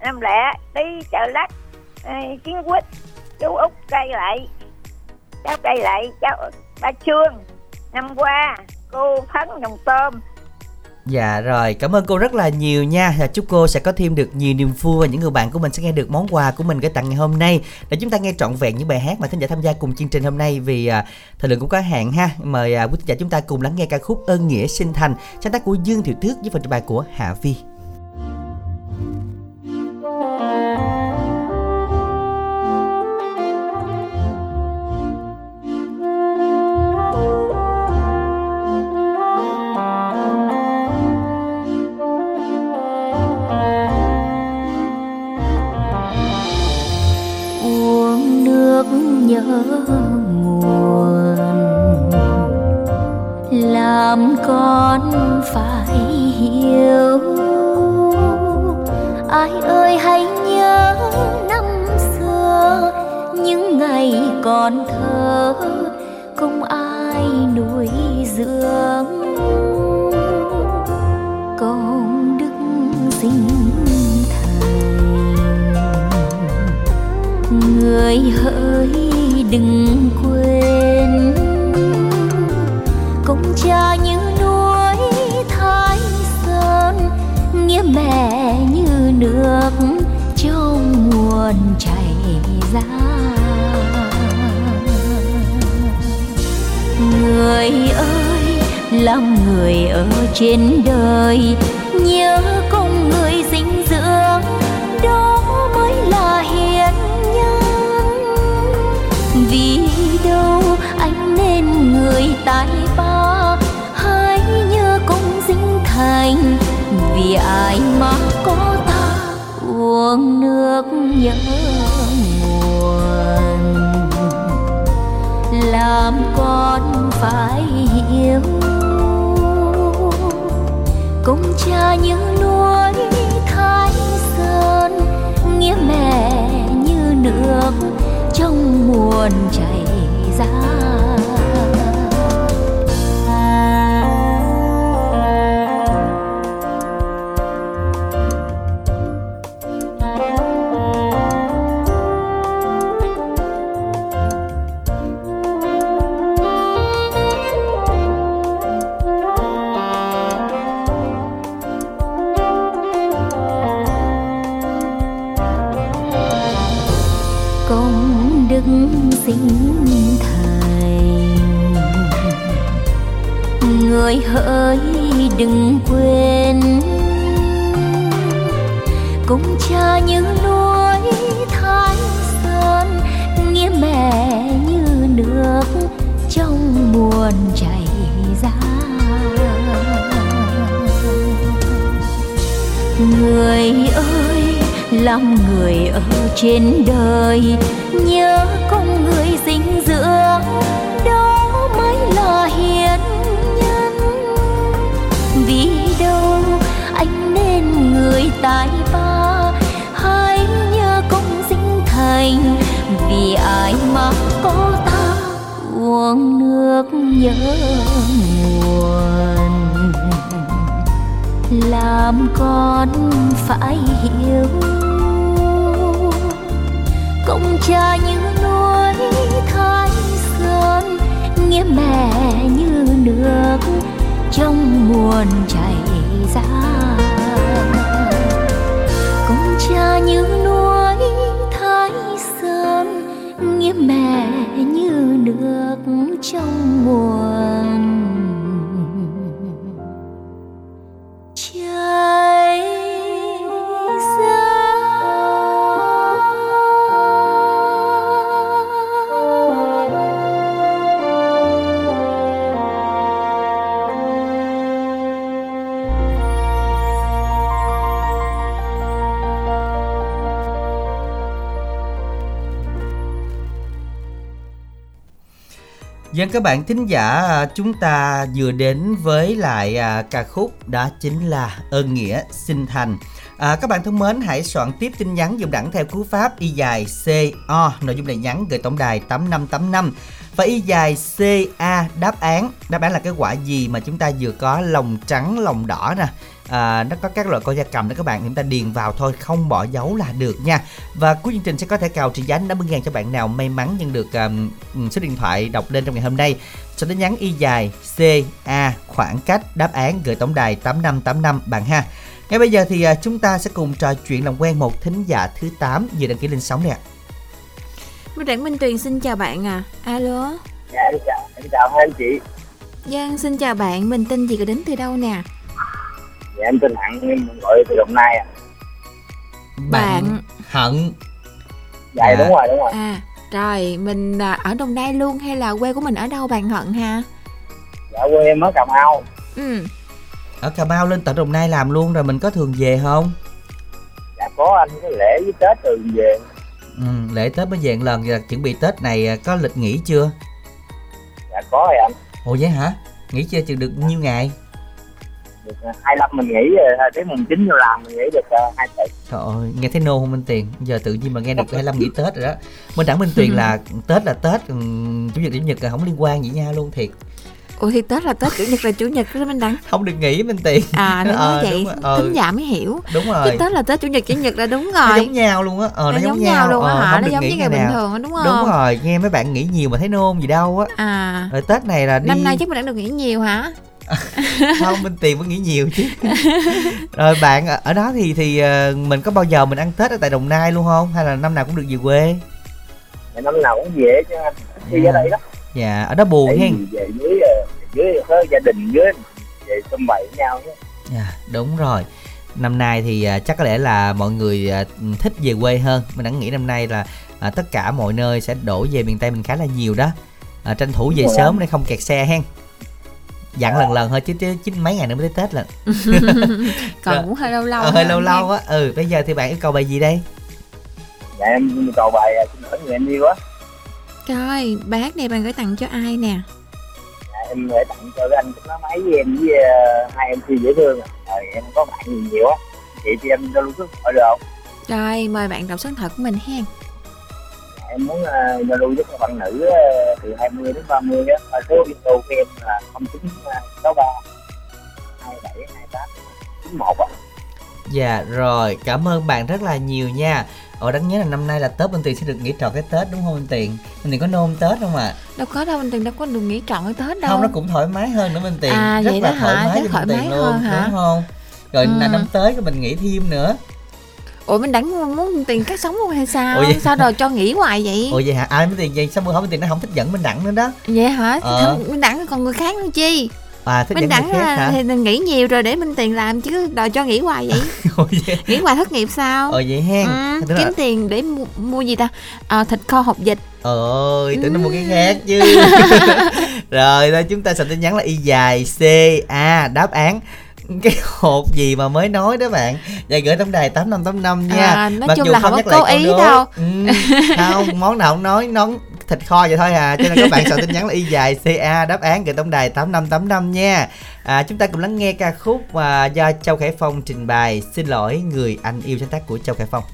S10: năm lẹ tí chợ lách ờ, chiến quýt chú út cây lại cháu cây lại cháu ba trương năm qua cô phấn đồng tôm.
S1: Dạ rồi, cảm ơn cô rất là nhiều nha. Và Chúc cô sẽ có thêm được nhiều niềm vui Và những người bạn của mình sẽ nghe được món quà của mình gửi tặng ngày hôm nay. Để chúng ta nghe trọn vẹn những bài hát mà thính giả tham gia cùng chương trình hôm nay Vì à, thời lượng cũng có hạn ha. Mời à, quý thính giả chúng ta cùng lắng nghe ca khúc Ơn Nghĩa Sinh Thành Sáng tác của Dương Thiệu Thước với phần trình bày của Hạ Vi
S11: nguồn. Làm con phải hiểu, ai ơi hãy nhớ năm xưa, những ngày còn thơ, không ai nuôi dưỡng. Người hỡi đừng quên. Công cha như núi thái sơn nghĩa mẹ như nước trong nguồn chảy ra. Người ơi làm người ở trên đời nhớ người tài ba, hãy nhớ công dinh thành. Vì ai mà có ta, uống nước nhớ nguồn. Làm con phải hiểu, công cha như núi thái sơn, nghĩa mẹ như nước trong nguồn chảy ra. Đức sinh thành. Người hỡi đừng quên, cùng cha như núi thái sơn nghĩa mẹ như nước trong nguồn chảy ra. Người ơi làm người ở trên đời nhớ tài ba, hãy nhớ công sinh thành, vì ai mà có ta uống nước nhớ nguồn. Làm con phải hiểu công cha như núi thái sơn nghĩa mẹ như nước trong nguồn chảy ra cùng cha như núi thái sơn nghĩa mẹ như nước
S1: Dân, các bạn thính giả à, chúng ta vừa đến với lại à, ca khúc đó chính là ơn nghĩa sinh thành. À, các bạn thân mến hãy soạn tiếp tin nhắn dùng đẳng theo cú pháp y dài CO nội dung này nhắn gửi tổng đài 8585 và y dài CA đáp án. Đáp án là cái quả gì mà chúng ta vừa có lòng trắng lòng đỏ nè. À, nó có các loại con da cầm đó các bạn chúng ta điền vào thôi không bỏ dấu là được nha. Và cuối chương trình sẽ có thể cào trị giá 50 ngàn cho bạn nào may mắn nhận được um, số điện thoại đọc lên trong ngày hôm nay. Sau đó nhắn y dài CA khoảng cách đáp án gửi tổng đài 8585 bạn ha ngay bây giờ thì à, chúng ta sẽ cùng trò chuyện làm quen một thính giả thứ 8 vừa đăng ký lên sóng nè.
S2: Minh Đảng Minh Tuyền xin chào bạn à. Alo.
S12: Dạ em chào, em chào hai anh chị.
S2: Giang xin chào bạn. Mình tên gì có đến từ đâu nè?
S12: Dạ em tên Hạnh, em gọi từ Đồng Nai à
S2: Bạn.
S1: Hận.
S12: Dạ,
S1: Dạ.
S12: đúng rồi, đúng rồi.
S2: À rồi mình à, ở Đồng Nai luôn hay là quê của mình ở đâu bạn Hận ha?
S12: Dạ quê em ở Cà Mau.
S2: Ừ
S1: ở Cà Mau lên tận Đồng Nai làm luôn rồi mình có thường về không?
S12: Dạ có anh cái lễ với Tết từ về.
S1: Ừ, lễ Tết mới về một lần giờ chuẩn bị Tết này à, có lịch nghỉ chưa?
S12: Dạ có rồi anh.
S1: Ồ vậy hả? Nghỉ chưa? Chừng được nhiêu ngày?
S12: Được à, 25 mình nghỉ rồi, tới mùng 9 vô làm mình nghỉ được uh, 2 tuần
S1: Trời ơi, nghe thấy nô không Minh Tiền? Giờ tự nhiên mà nghe được 25 nghỉ Tết rồi đó. Minh Đẳng Minh Tuyền là Tết là Tết còn Chủ nhật Chủ nhật là không liên quan gì nha luôn thiệt
S2: Ủa thì Tết là Tết Chủ nhật là Chủ nhật đó Minh Đăng
S1: Không được nghỉ Minh Tiền
S2: À nó nói
S1: Ờ,
S2: vậy.
S1: đúng rồi, ờ.
S2: Thính giả mới hiểu.
S1: Đúng
S2: Chứ
S1: rồi.
S2: Tết là Tết Chủ nhật Chủ nhật là đúng
S1: Nó
S2: rồi.
S1: giống nhau luôn á. Ờ,
S2: nó, giống nhau. luôn á
S1: Ờ,
S2: hả?
S1: không
S2: Nó giống như ngày bình
S1: nào.
S2: thường á đúng không?
S1: Đúng rồi, nghe mấy bạn nghỉ nhiều mà thấy nôn gì đâu á.
S2: À.
S1: Rồi Tết này là đi
S2: Năm nay chắc mình đã được nghỉ nhiều hả?
S1: Không, Minh Tiền vẫn nghỉ nhiều chứ. Rồi bạn ở- ở đó thì thì ờ, mình có bao giờ mình ăn Tết ở tại Đồng Nai luôn không? Hay là năm nào cũng được về quê?
S12: Năm nào cũng về chứ anh. Đi
S1: Ừ.
S12: ở đây đó
S1: Dạ, ở đó buồn hen
S12: về dưới ờ, dưới với gia đình với về xung bày với nhau chứ
S1: Dạ, đúng rồi. Năm nay thì à, chắc có lẽ là mọi người à, thích về quê hơn. Mình đã nghĩ năm nay là à, tất cả mọi nơi sẽ đổ về miền Tây mình khá là nhiều đó. À, tranh thủ về sớm để không kẹt xe hen. Dặn lần lần thôi chứ, chứ, chứ mấy ngày nữa mới tới Tết lần.
S2: Còn
S1: Rồi.
S2: cũng hơi lâu lâu
S1: Ờ, hơi lâu lâu á. Ừ, bây giờ thì bạn yêu cầu bài gì đây?
S12: Dạ em cầu bài ờ, xin lỗi người em yêu á
S2: Rồi bác này bạn gửi tặng cho ai nè
S12: dạ, Em gửi tặng cho cái anh nó máy với em với ờ, hai em dễ thương à. Rồi em có bạn nhiều nhiều á Chị thì em cho luôn số hỏi được không?
S2: Rồi mời bạn đọc số điện thoại của mình hen
S12: em muốn uh, giao lưu với các bạn nữ ờ, từ 20 đến 30 á và số điện thoại của em là 0963 27 28 91 á
S1: Dạ rồi, cảm ơn bạn rất là nhiều nha. Ồ đáng nhớ là năm nay là Tết bên Tiền sẽ được nghỉ trọn cái Tết đúng không bên Tiền? Bên Tiền có nôn Tết không ạ?
S2: Đâu có đâu mình từng đâu có được nghỉ trọn cái Tết đâu
S1: Không nó cũng thoải mái hơn nữa bên Tiền.
S2: À,
S1: rất
S2: vậy
S1: là
S2: đó
S1: thoải
S2: hả?
S1: mái
S2: thoải mái
S1: Tiền luôn,
S2: hơn hả?
S1: đúng không? Rồi
S2: Ừ.
S1: là năm tới cái mình nghỉ thêm nữa.
S2: Ủa mình đánh muốn tiền cắt sống luôn hay sao
S1: Ủa vậy?
S2: Sao rồi cho nghỉ hoài vậy
S1: Ồ vậy hả? Ai bên Tiền vậy sao bữa bên Tiền nó không thích dẫn bên đẳng nữa đó.
S2: Vậy hả
S1: Ờ.
S2: Thì Minh Đẳng còn người khác nữa chi
S1: à thích
S2: minh đẳng
S1: à,
S2: thì mình nghỉ nhiều rồi để minh tiền làm chứ đòi cho nghỉ hoài vậy. Nghỉ hoài thất nghiệp sao?
S1: Ờ vậy hen
S2: ừ,
S1: kiếm là...
S2: tiền để mua, mua gì ta? À, thịt kho hộp dịch Ờ
S1: ơi tưởng nó mua cái khác chứ. Ừ. Rồi đây chúng ta sẽ tin nhắn là y dài c a đáp án. Cái hộp gì mà mới nói đó bạn? Và gửi tấm đài tám năm tám năm nha.
S2: À, nói Mặc chung dù là không
S1: nhắc
S2: cố
S1: lại
S2: ý đâu.
S1: Ừ, không món nào không nói nón thịt kho vậy thôi à. Cho nên các bạn soạn tin nhắn là y dài ca đáp án gửi tổng đài tám năm tám năm nha. À, chúng ta cùng lắng nghe ca khúc mà do châu khải phong trình bày. Xin lỗi người anh yêu sáng tác của châu khải phong.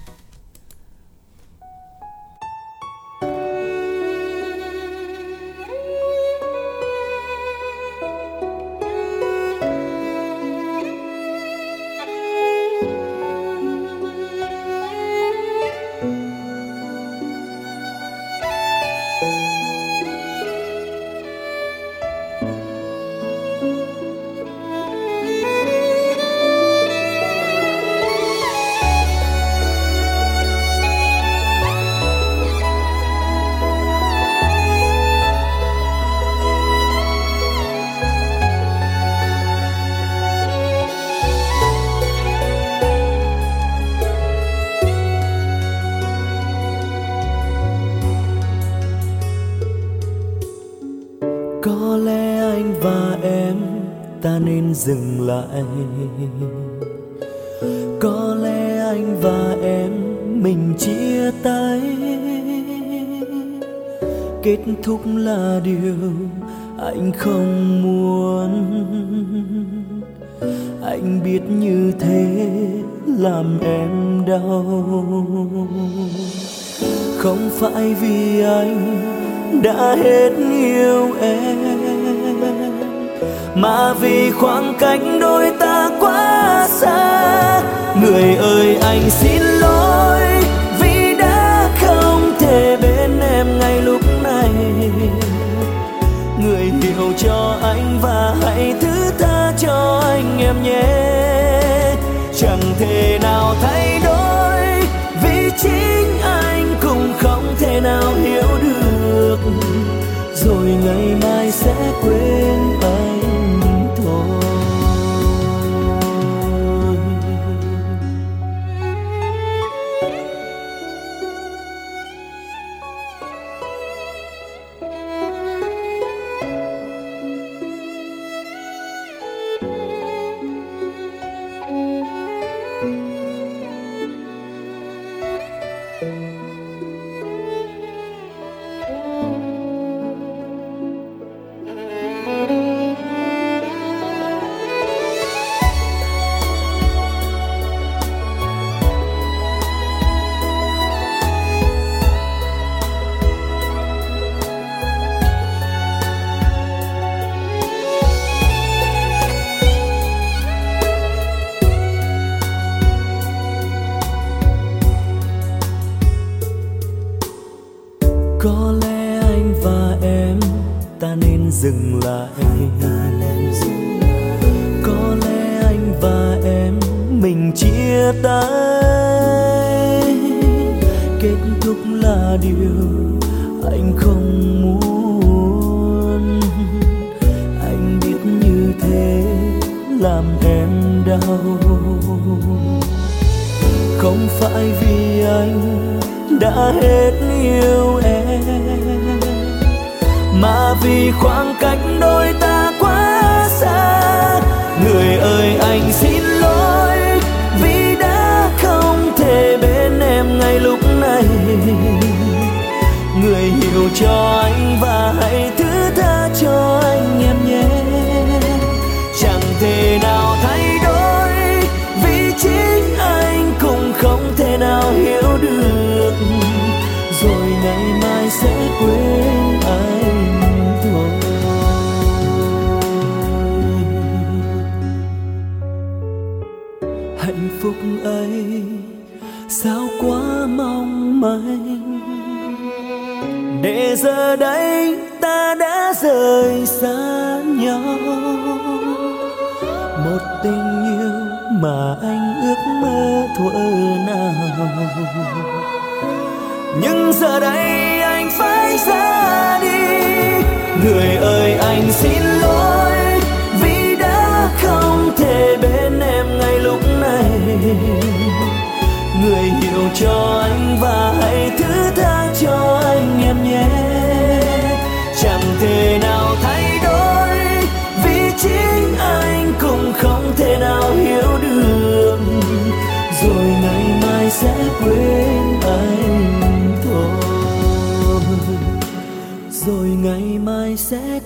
S5: điều anh không muốn. Anh biết như thế làm em đau. Không phải vì anh đã hết yêu em, mà vì khoảng cách đôi ta quá xa. Người ơi, anh xin nào hiểu được rồi ngày mai sẽ quên.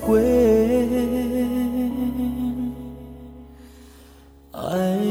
S5: Quên anh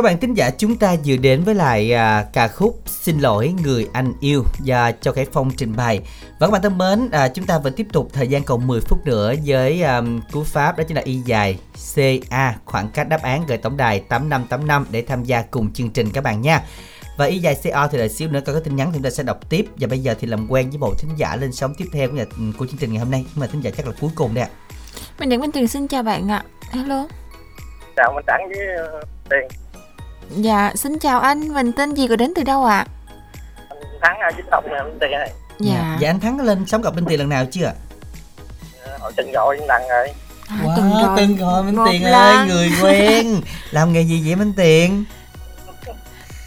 S1: Các bạn thính giả chúng ta vừa đến với lại à, ca khúc Xin lỗi người anh yêu do Châu Khải Phong trình bày. Và các bạn thân mến, à, chúng ta vẫn tiếp tục thời gian còn 10 phút nữa với à, cú pháp đó chính là y dài CA khoảng cách đáp án gửi tổng đài 8585 để tham gia cùng chương trình các bạn nha. Và y dài CO thì đợi xíu nữa có cái tin nhắn thì chúng ta sẽ đọc tiếp và bây giờ thì làm quen với một thính giả lên sóng tiếp theo của, nhà, của chương trình ngày hôm nay nhưng mà thính giả chắc là cuối cùng đây ạ.
S2: Mình Điện Minh Tuyền xin chào bạn ạ. Hello.
S12: chào mình tặng với ờ, tiền
S2: Dạ, xin chào anh, mình tên gì và đến từ đâu ạ?
S12: thắng hai chín đồng nè mình tiền này
S2: Dạ.
S1: Dạ anh Thắng có lên sóng gặp Minh Tiền lần nào chưa ạ?
S12: Ờ, hồi từng rồi lần rồi
S2: À,
S1: Wow,
S2: từng rồi.
S1: từng rồi Minh
S2: Một
S1: Tiền ơi,
S2: lần.
S1: người quen Làm nghề gì vậy Minh Tiền?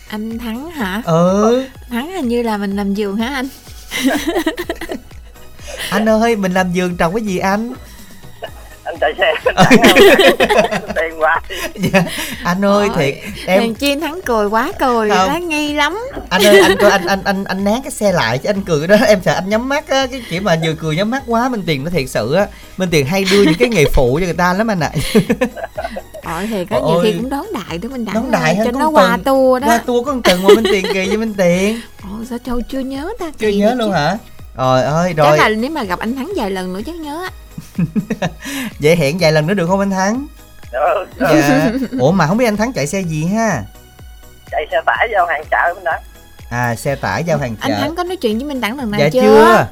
S2: Anh Thắng hả?
S1: Ừ,
S2: Thắng hình như là mình làm giường hả anh?
S1: anh ơi, mình làm giường trồng cái gì anh?
S12: Anh chạy xe tiền quá
S1: Dạ, anh ơi,
S2: Ôi,
S1: thiệt Em,
S2: Hèn chi Thắng cười quá cười,
S1: Không.
S2: đó nghi lắm.
S1: anh ơi, anh coi anh anh anh anh nán cái xe lại chứ anh cười đó Em sợ anh nhắm mắt á, cái kiểu mà vừa cười nhắm mắt quá Minh Tiền nó thiệt sự á Minh Tiền hay đưa những cái nghề phụ cho người ta lắm anh ạ
S2: Ờ thì có
S1: Ôi.
S2: nhiều khi cũng đón đại đó mình đặng
S1: Đón đại
S2: cho nó qua tour đó.
S1: Qua tour có một tuần mà Minh Tiền kì với Minh Tiền
S2: Ồ sao Châu chưa nhớ ta?
S1: Chưa
S2: Kỳ
S1: nhớ luôn
S2: chứ.
S1: hả? Rồi ơi,
S2: Chắc
S1: rồi
S2: là nếu mà gặp anh Thắng vài lần nữa chắc nhớ á.
S1: Vậy hẹn vài lần nữa được không anh Thắng?
S12: Được, được.
S1: Dạ Ủa mà không biết anh Thắng chạy xe gì ha?
S12: chạy xe tải giao hàng chợ mình đó
S1: À xe tải giao hàng
S2: Anh
S1: chợ
S2: Thắng có nói chuyện với Minh Đẳng lần nào
S1: Dạ
S2: chưa?
S1: chưa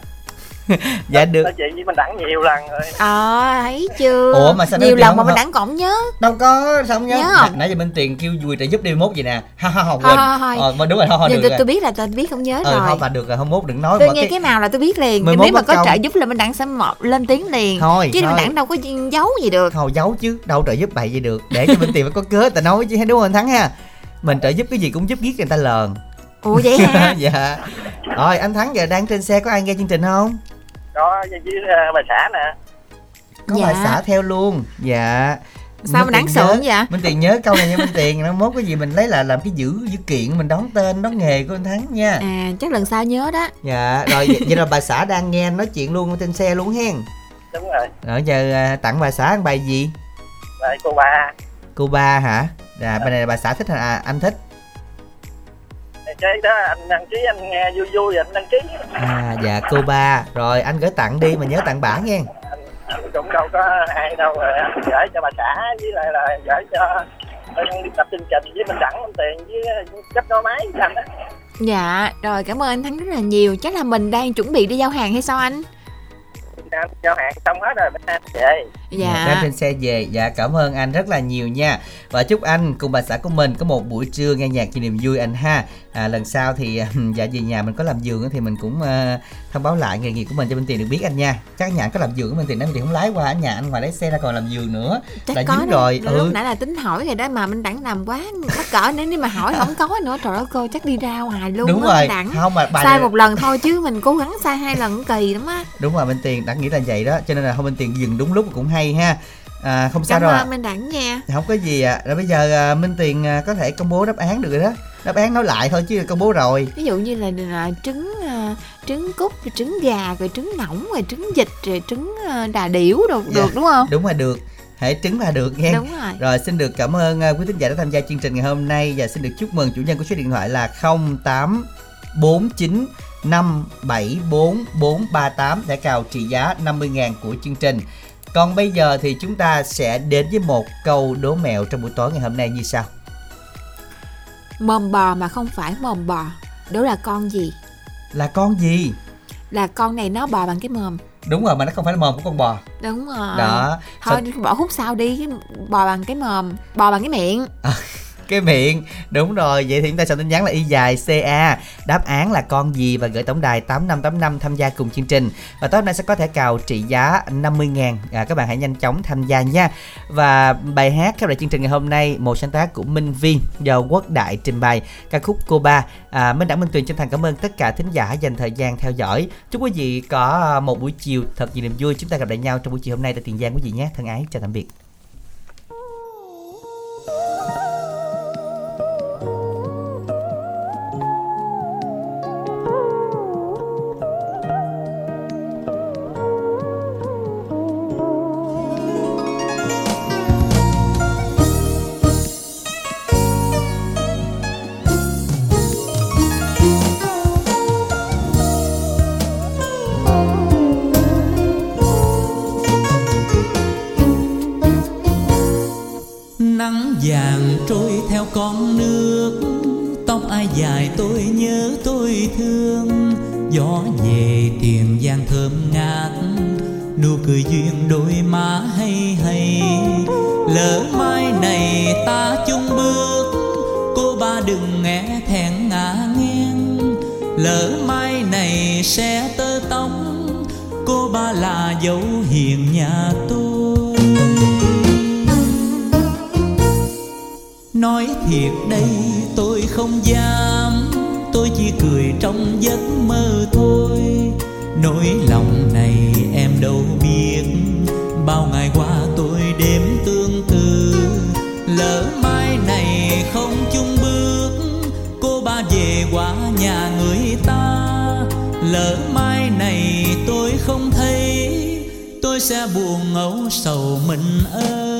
S1: Dạ được
S12: nói chuyện với mình đẳng nhiều lần rồi
S2: Ờ thấy chưa?
S1: Ủa, mà sao
S2: nhiều lần
S1: không
S2: mà? Minh Đẳng còn nhớ.
S1: Đâu có sao không nhớ,
S2: Nhớ
S1: Nãy-
S2: không?
S1: Nãy giờ Minh Tiền kêu vui trợ giúp đi mốt vậy nè Ha ha ha
S2: Thôi
S1: quên. Ờ mà đúng rồi thôi được
S2: tôi, biết là tôi biết không nhớ
S1: Ừ
S2: rồi.
S1: thôi mà được rồi hôm mốt đừng nói
S2: tôi nghe cái màu là tôi biết liền nếu mà có trợ giúp là Minh Đẳng sẽ một lên tiếng liền
S1: Thôi,
S2: chứ. Minh Đẳng đâu có giấu gì được
S1: Thôi giấu chứ Đâu trợ giúp bậy gì được Để cho Minh Tiền phải có cớ ta nói chứ đúng không anh Thắng ha Mình trợ giúp cái gì cũng giúp giết người ta lờn
S2: ủa vậy hả
S1: Dạ Rồi anh Thắng giờ đang trên xe có ai nghe chương trình không?
S12: Có với ờ, bà xã nè.
S1: Có
S2: Dạ.
S1: bà xã theo luôn. Dạ.
S2: Sao mà
S1: Minh
S2: đáng sợ vậy?
S1: Minh Tiền nhớ câu này nha Minh Tiền. Nó mốt cái gì mình lấy là làm cái dữ dữ kiện Mình đón tên đón nghề của anh Thắng nha.
S2: À chắc lần sau nhớ đó.
S1: Dạ rồi vậy, vậy là bà xã đang nghe anh nói chuyện luôn trên xe luôn hen.
S12: Đúng rồi.
S1: Rồi giờ à, tặng bà xã ăn bài gì?
S12: rồi cô ba.
S1: Cô ba hả? Dạ bài này là bà xã thích hả? À, anh thích
S12: cái đó anh đăng ký anh nghe vui vui anh đăng ký.
S1: À dạ cô ba. Rồi anh gửi tặng đi mà nhớ tặng bả nghe.
S12: Anh cũng đâu có ai đâu rồi anh gửi cho bà xã với lại là gửi cho anh đi tập chương trình với mình đẳng tiền với cấp đôi máy với anh á
S2: dạ rồi cảm ơn anh Thắng rất là nhiều. Chắc là mình đang chuẩn bị đi giao hàng hay sao anh
S12: giao hàng xong hết rồi bên anh về.
S2: Dạ.
S1: Trên xe về. Dạ cảm ơn anh rất là nhiều nha. Và chúc anh cùng bà xã của mình Có một buổi trưa nghe nhạc cho niềm vui anh ha. À, Lần sau thì dạ về nhà mình có làm giường Thì mình cũng à, thông báo lại nghề nghiệp của mình cho bên tiền được biết anh nha. Chắc nhà anh có làm giường của bên tiền đó Bên tiền không lái qua ở nhà anh ngoài lấy xe ra còn làm giường nữa.
S2: Chắc
S1: đã
S2: có
S1: dính
S2: đó.
S1: rồi,
S2: lúc
S1: ừ.
S2: nãy là tính hỏi rồi đó mà Minh Đẳng làm quá mắc cỡ nếu như mà hỏi không có nữa trời ơi cô chắc đi ra ngoài luôn
S1: Đúng
S2: á,
S1: rồi.
S2: Đẳng
S1: Không mà bài
S2: sai
S1: này-
S2: một lần thôi chứ mình cố gắng sai hai lần cũng kỳ lắm á.
S1: Đúng rồi bên tiền đã nghĩ là vậy đó Cho nên là hôm bên tiền dừng đúng lúc cũng hay ha. À, Không sao
S2: cảm
S1: đâu
S2: ơn Minh Đẳng nha.
S1: Không có gì ạ à. Rồi bây giờ à, Minh Tiền à, có thể công bố đáp án được rồi đó. Đáp án nói lại thôi chứ công bố rồi.
S2: Ví dụ như là, là trứng à, trứng cút rồi trứng gà rồi trứng ngỗng rồi trứng vịt rồi trứng à, đà điểu đồ
S1: Dạ.
S2: được đúng không?
S1: Đúng là được. Hãy trứng là được nghe.
S2: Đúng rồi.
S1: Rồi xin được cảm ơn à, quý thính giả đã tham gia chương trình ngày hôm nay. Và xin được chúc mừng chủ nhân của số điện thoại là 0849 574438 Thẻ cào trị giá 50.000 của chương trình. Còn bây giờ thì chúng ta sẽ đến với một câu đố mẹo trong buổi tối ngày hôm nay như sau.
S2: Mồm bò mà không phải mồm bò đó là con gì?
S1: Là con gì?
S2: là con này nó bò bằng cái mồm.
S1: Đúng rồi mà nó không phải là mồm của con bò.
S2: Đúng rồi.
S1: Đó.
S2: Thôi bỏ khúc sau đi bò bằng cái mồm bò bằng cái miệng
S1: cái miệng. Đúng rồi vậy thì chúng ta sẽ tin nhắn là y dài ca đáp án là con gì và gửi tổng đài tám năm tám năm tham gia cùng chương trình. Và tối hôm nay sẽ có thẻ cào trị giá 50 ngàn. À, các bạn hãy nhanh chóng tham gia nha. Và bài hát khép lại chương trình ngày hôm nay một sáng tác của Minh Viên do Quốc Đại trình bày. Ca khúc cô ba. À, Minh Đẳng Minh Tuyền chân thành cảm ơn tất cả thính giả dành thời gian theo dõi. Chúc quý vị có một buổi chiều thật nhiều niềm vui. Chúng ta gặp lại nhau trong buổi chiều hôm nay tại Tiền Giang quý vị nhé. Thân ái chào tạm biệt.
S13: Nắng vàng trôi theo con nước. Tóc ai dài tôi nhớ tôi thương. Gió về tiền giang thơm ngát. Nụ cười duyên đôi má hay hay. Lỡ mai này ta chung bước, cô ba đừng nghe thẹn ngả nghiêng. Lỡ mai này sẽ tơ tóc, cô ba là dấu hiền nhà tôi. Nói thiệt đây, tôi không dám. Tôi chỉ cười trong giấc mơ thôi. Nỗi lòng này em đâu biết. Bao ngày qua tôi đêm tương tư Lỡ mai này không chung bước, Cô ba về qua nhà người ta. Lỡ mai này tôi không thấy, Tôi sẽ buồn âu sầu mình ơi.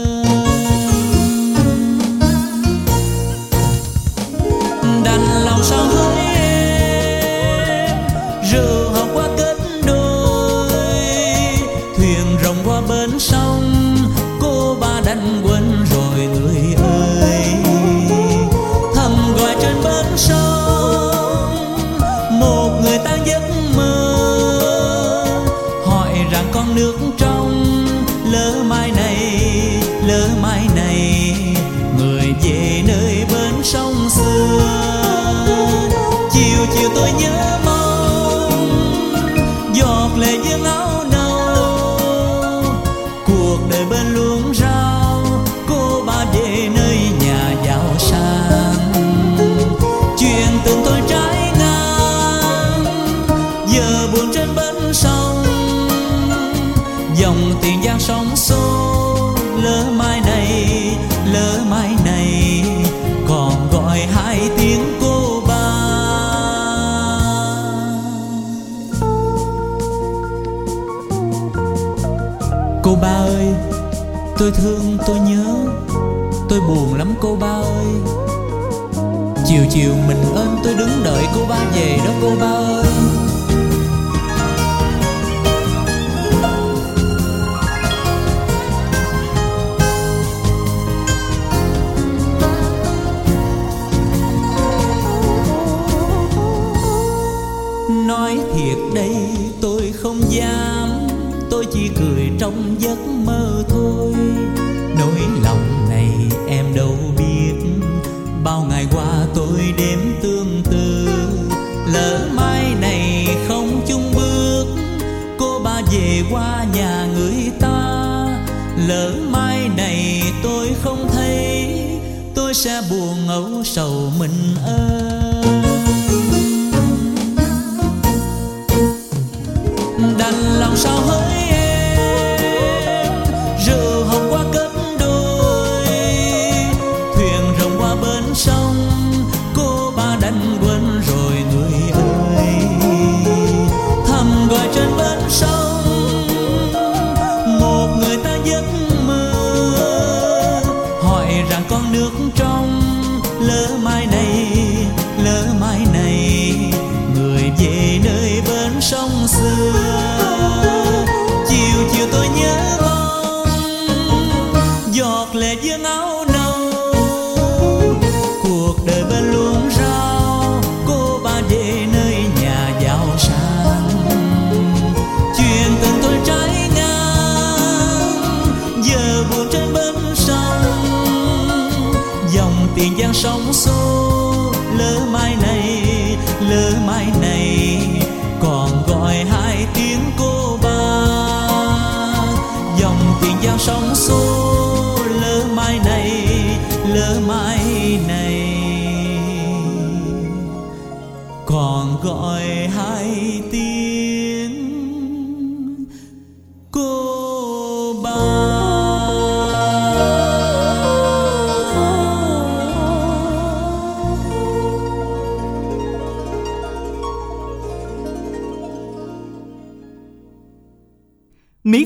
S13: Cô ba ơi. Chiều chiều mình ơn tôi đứng đợi cô ba về đó cô ba ơi. Nói thiệt đây, tôi không dám. Tôi chỉ cười trong giấc mơ thôi. Sẽ buồn âu sầu mình ơi.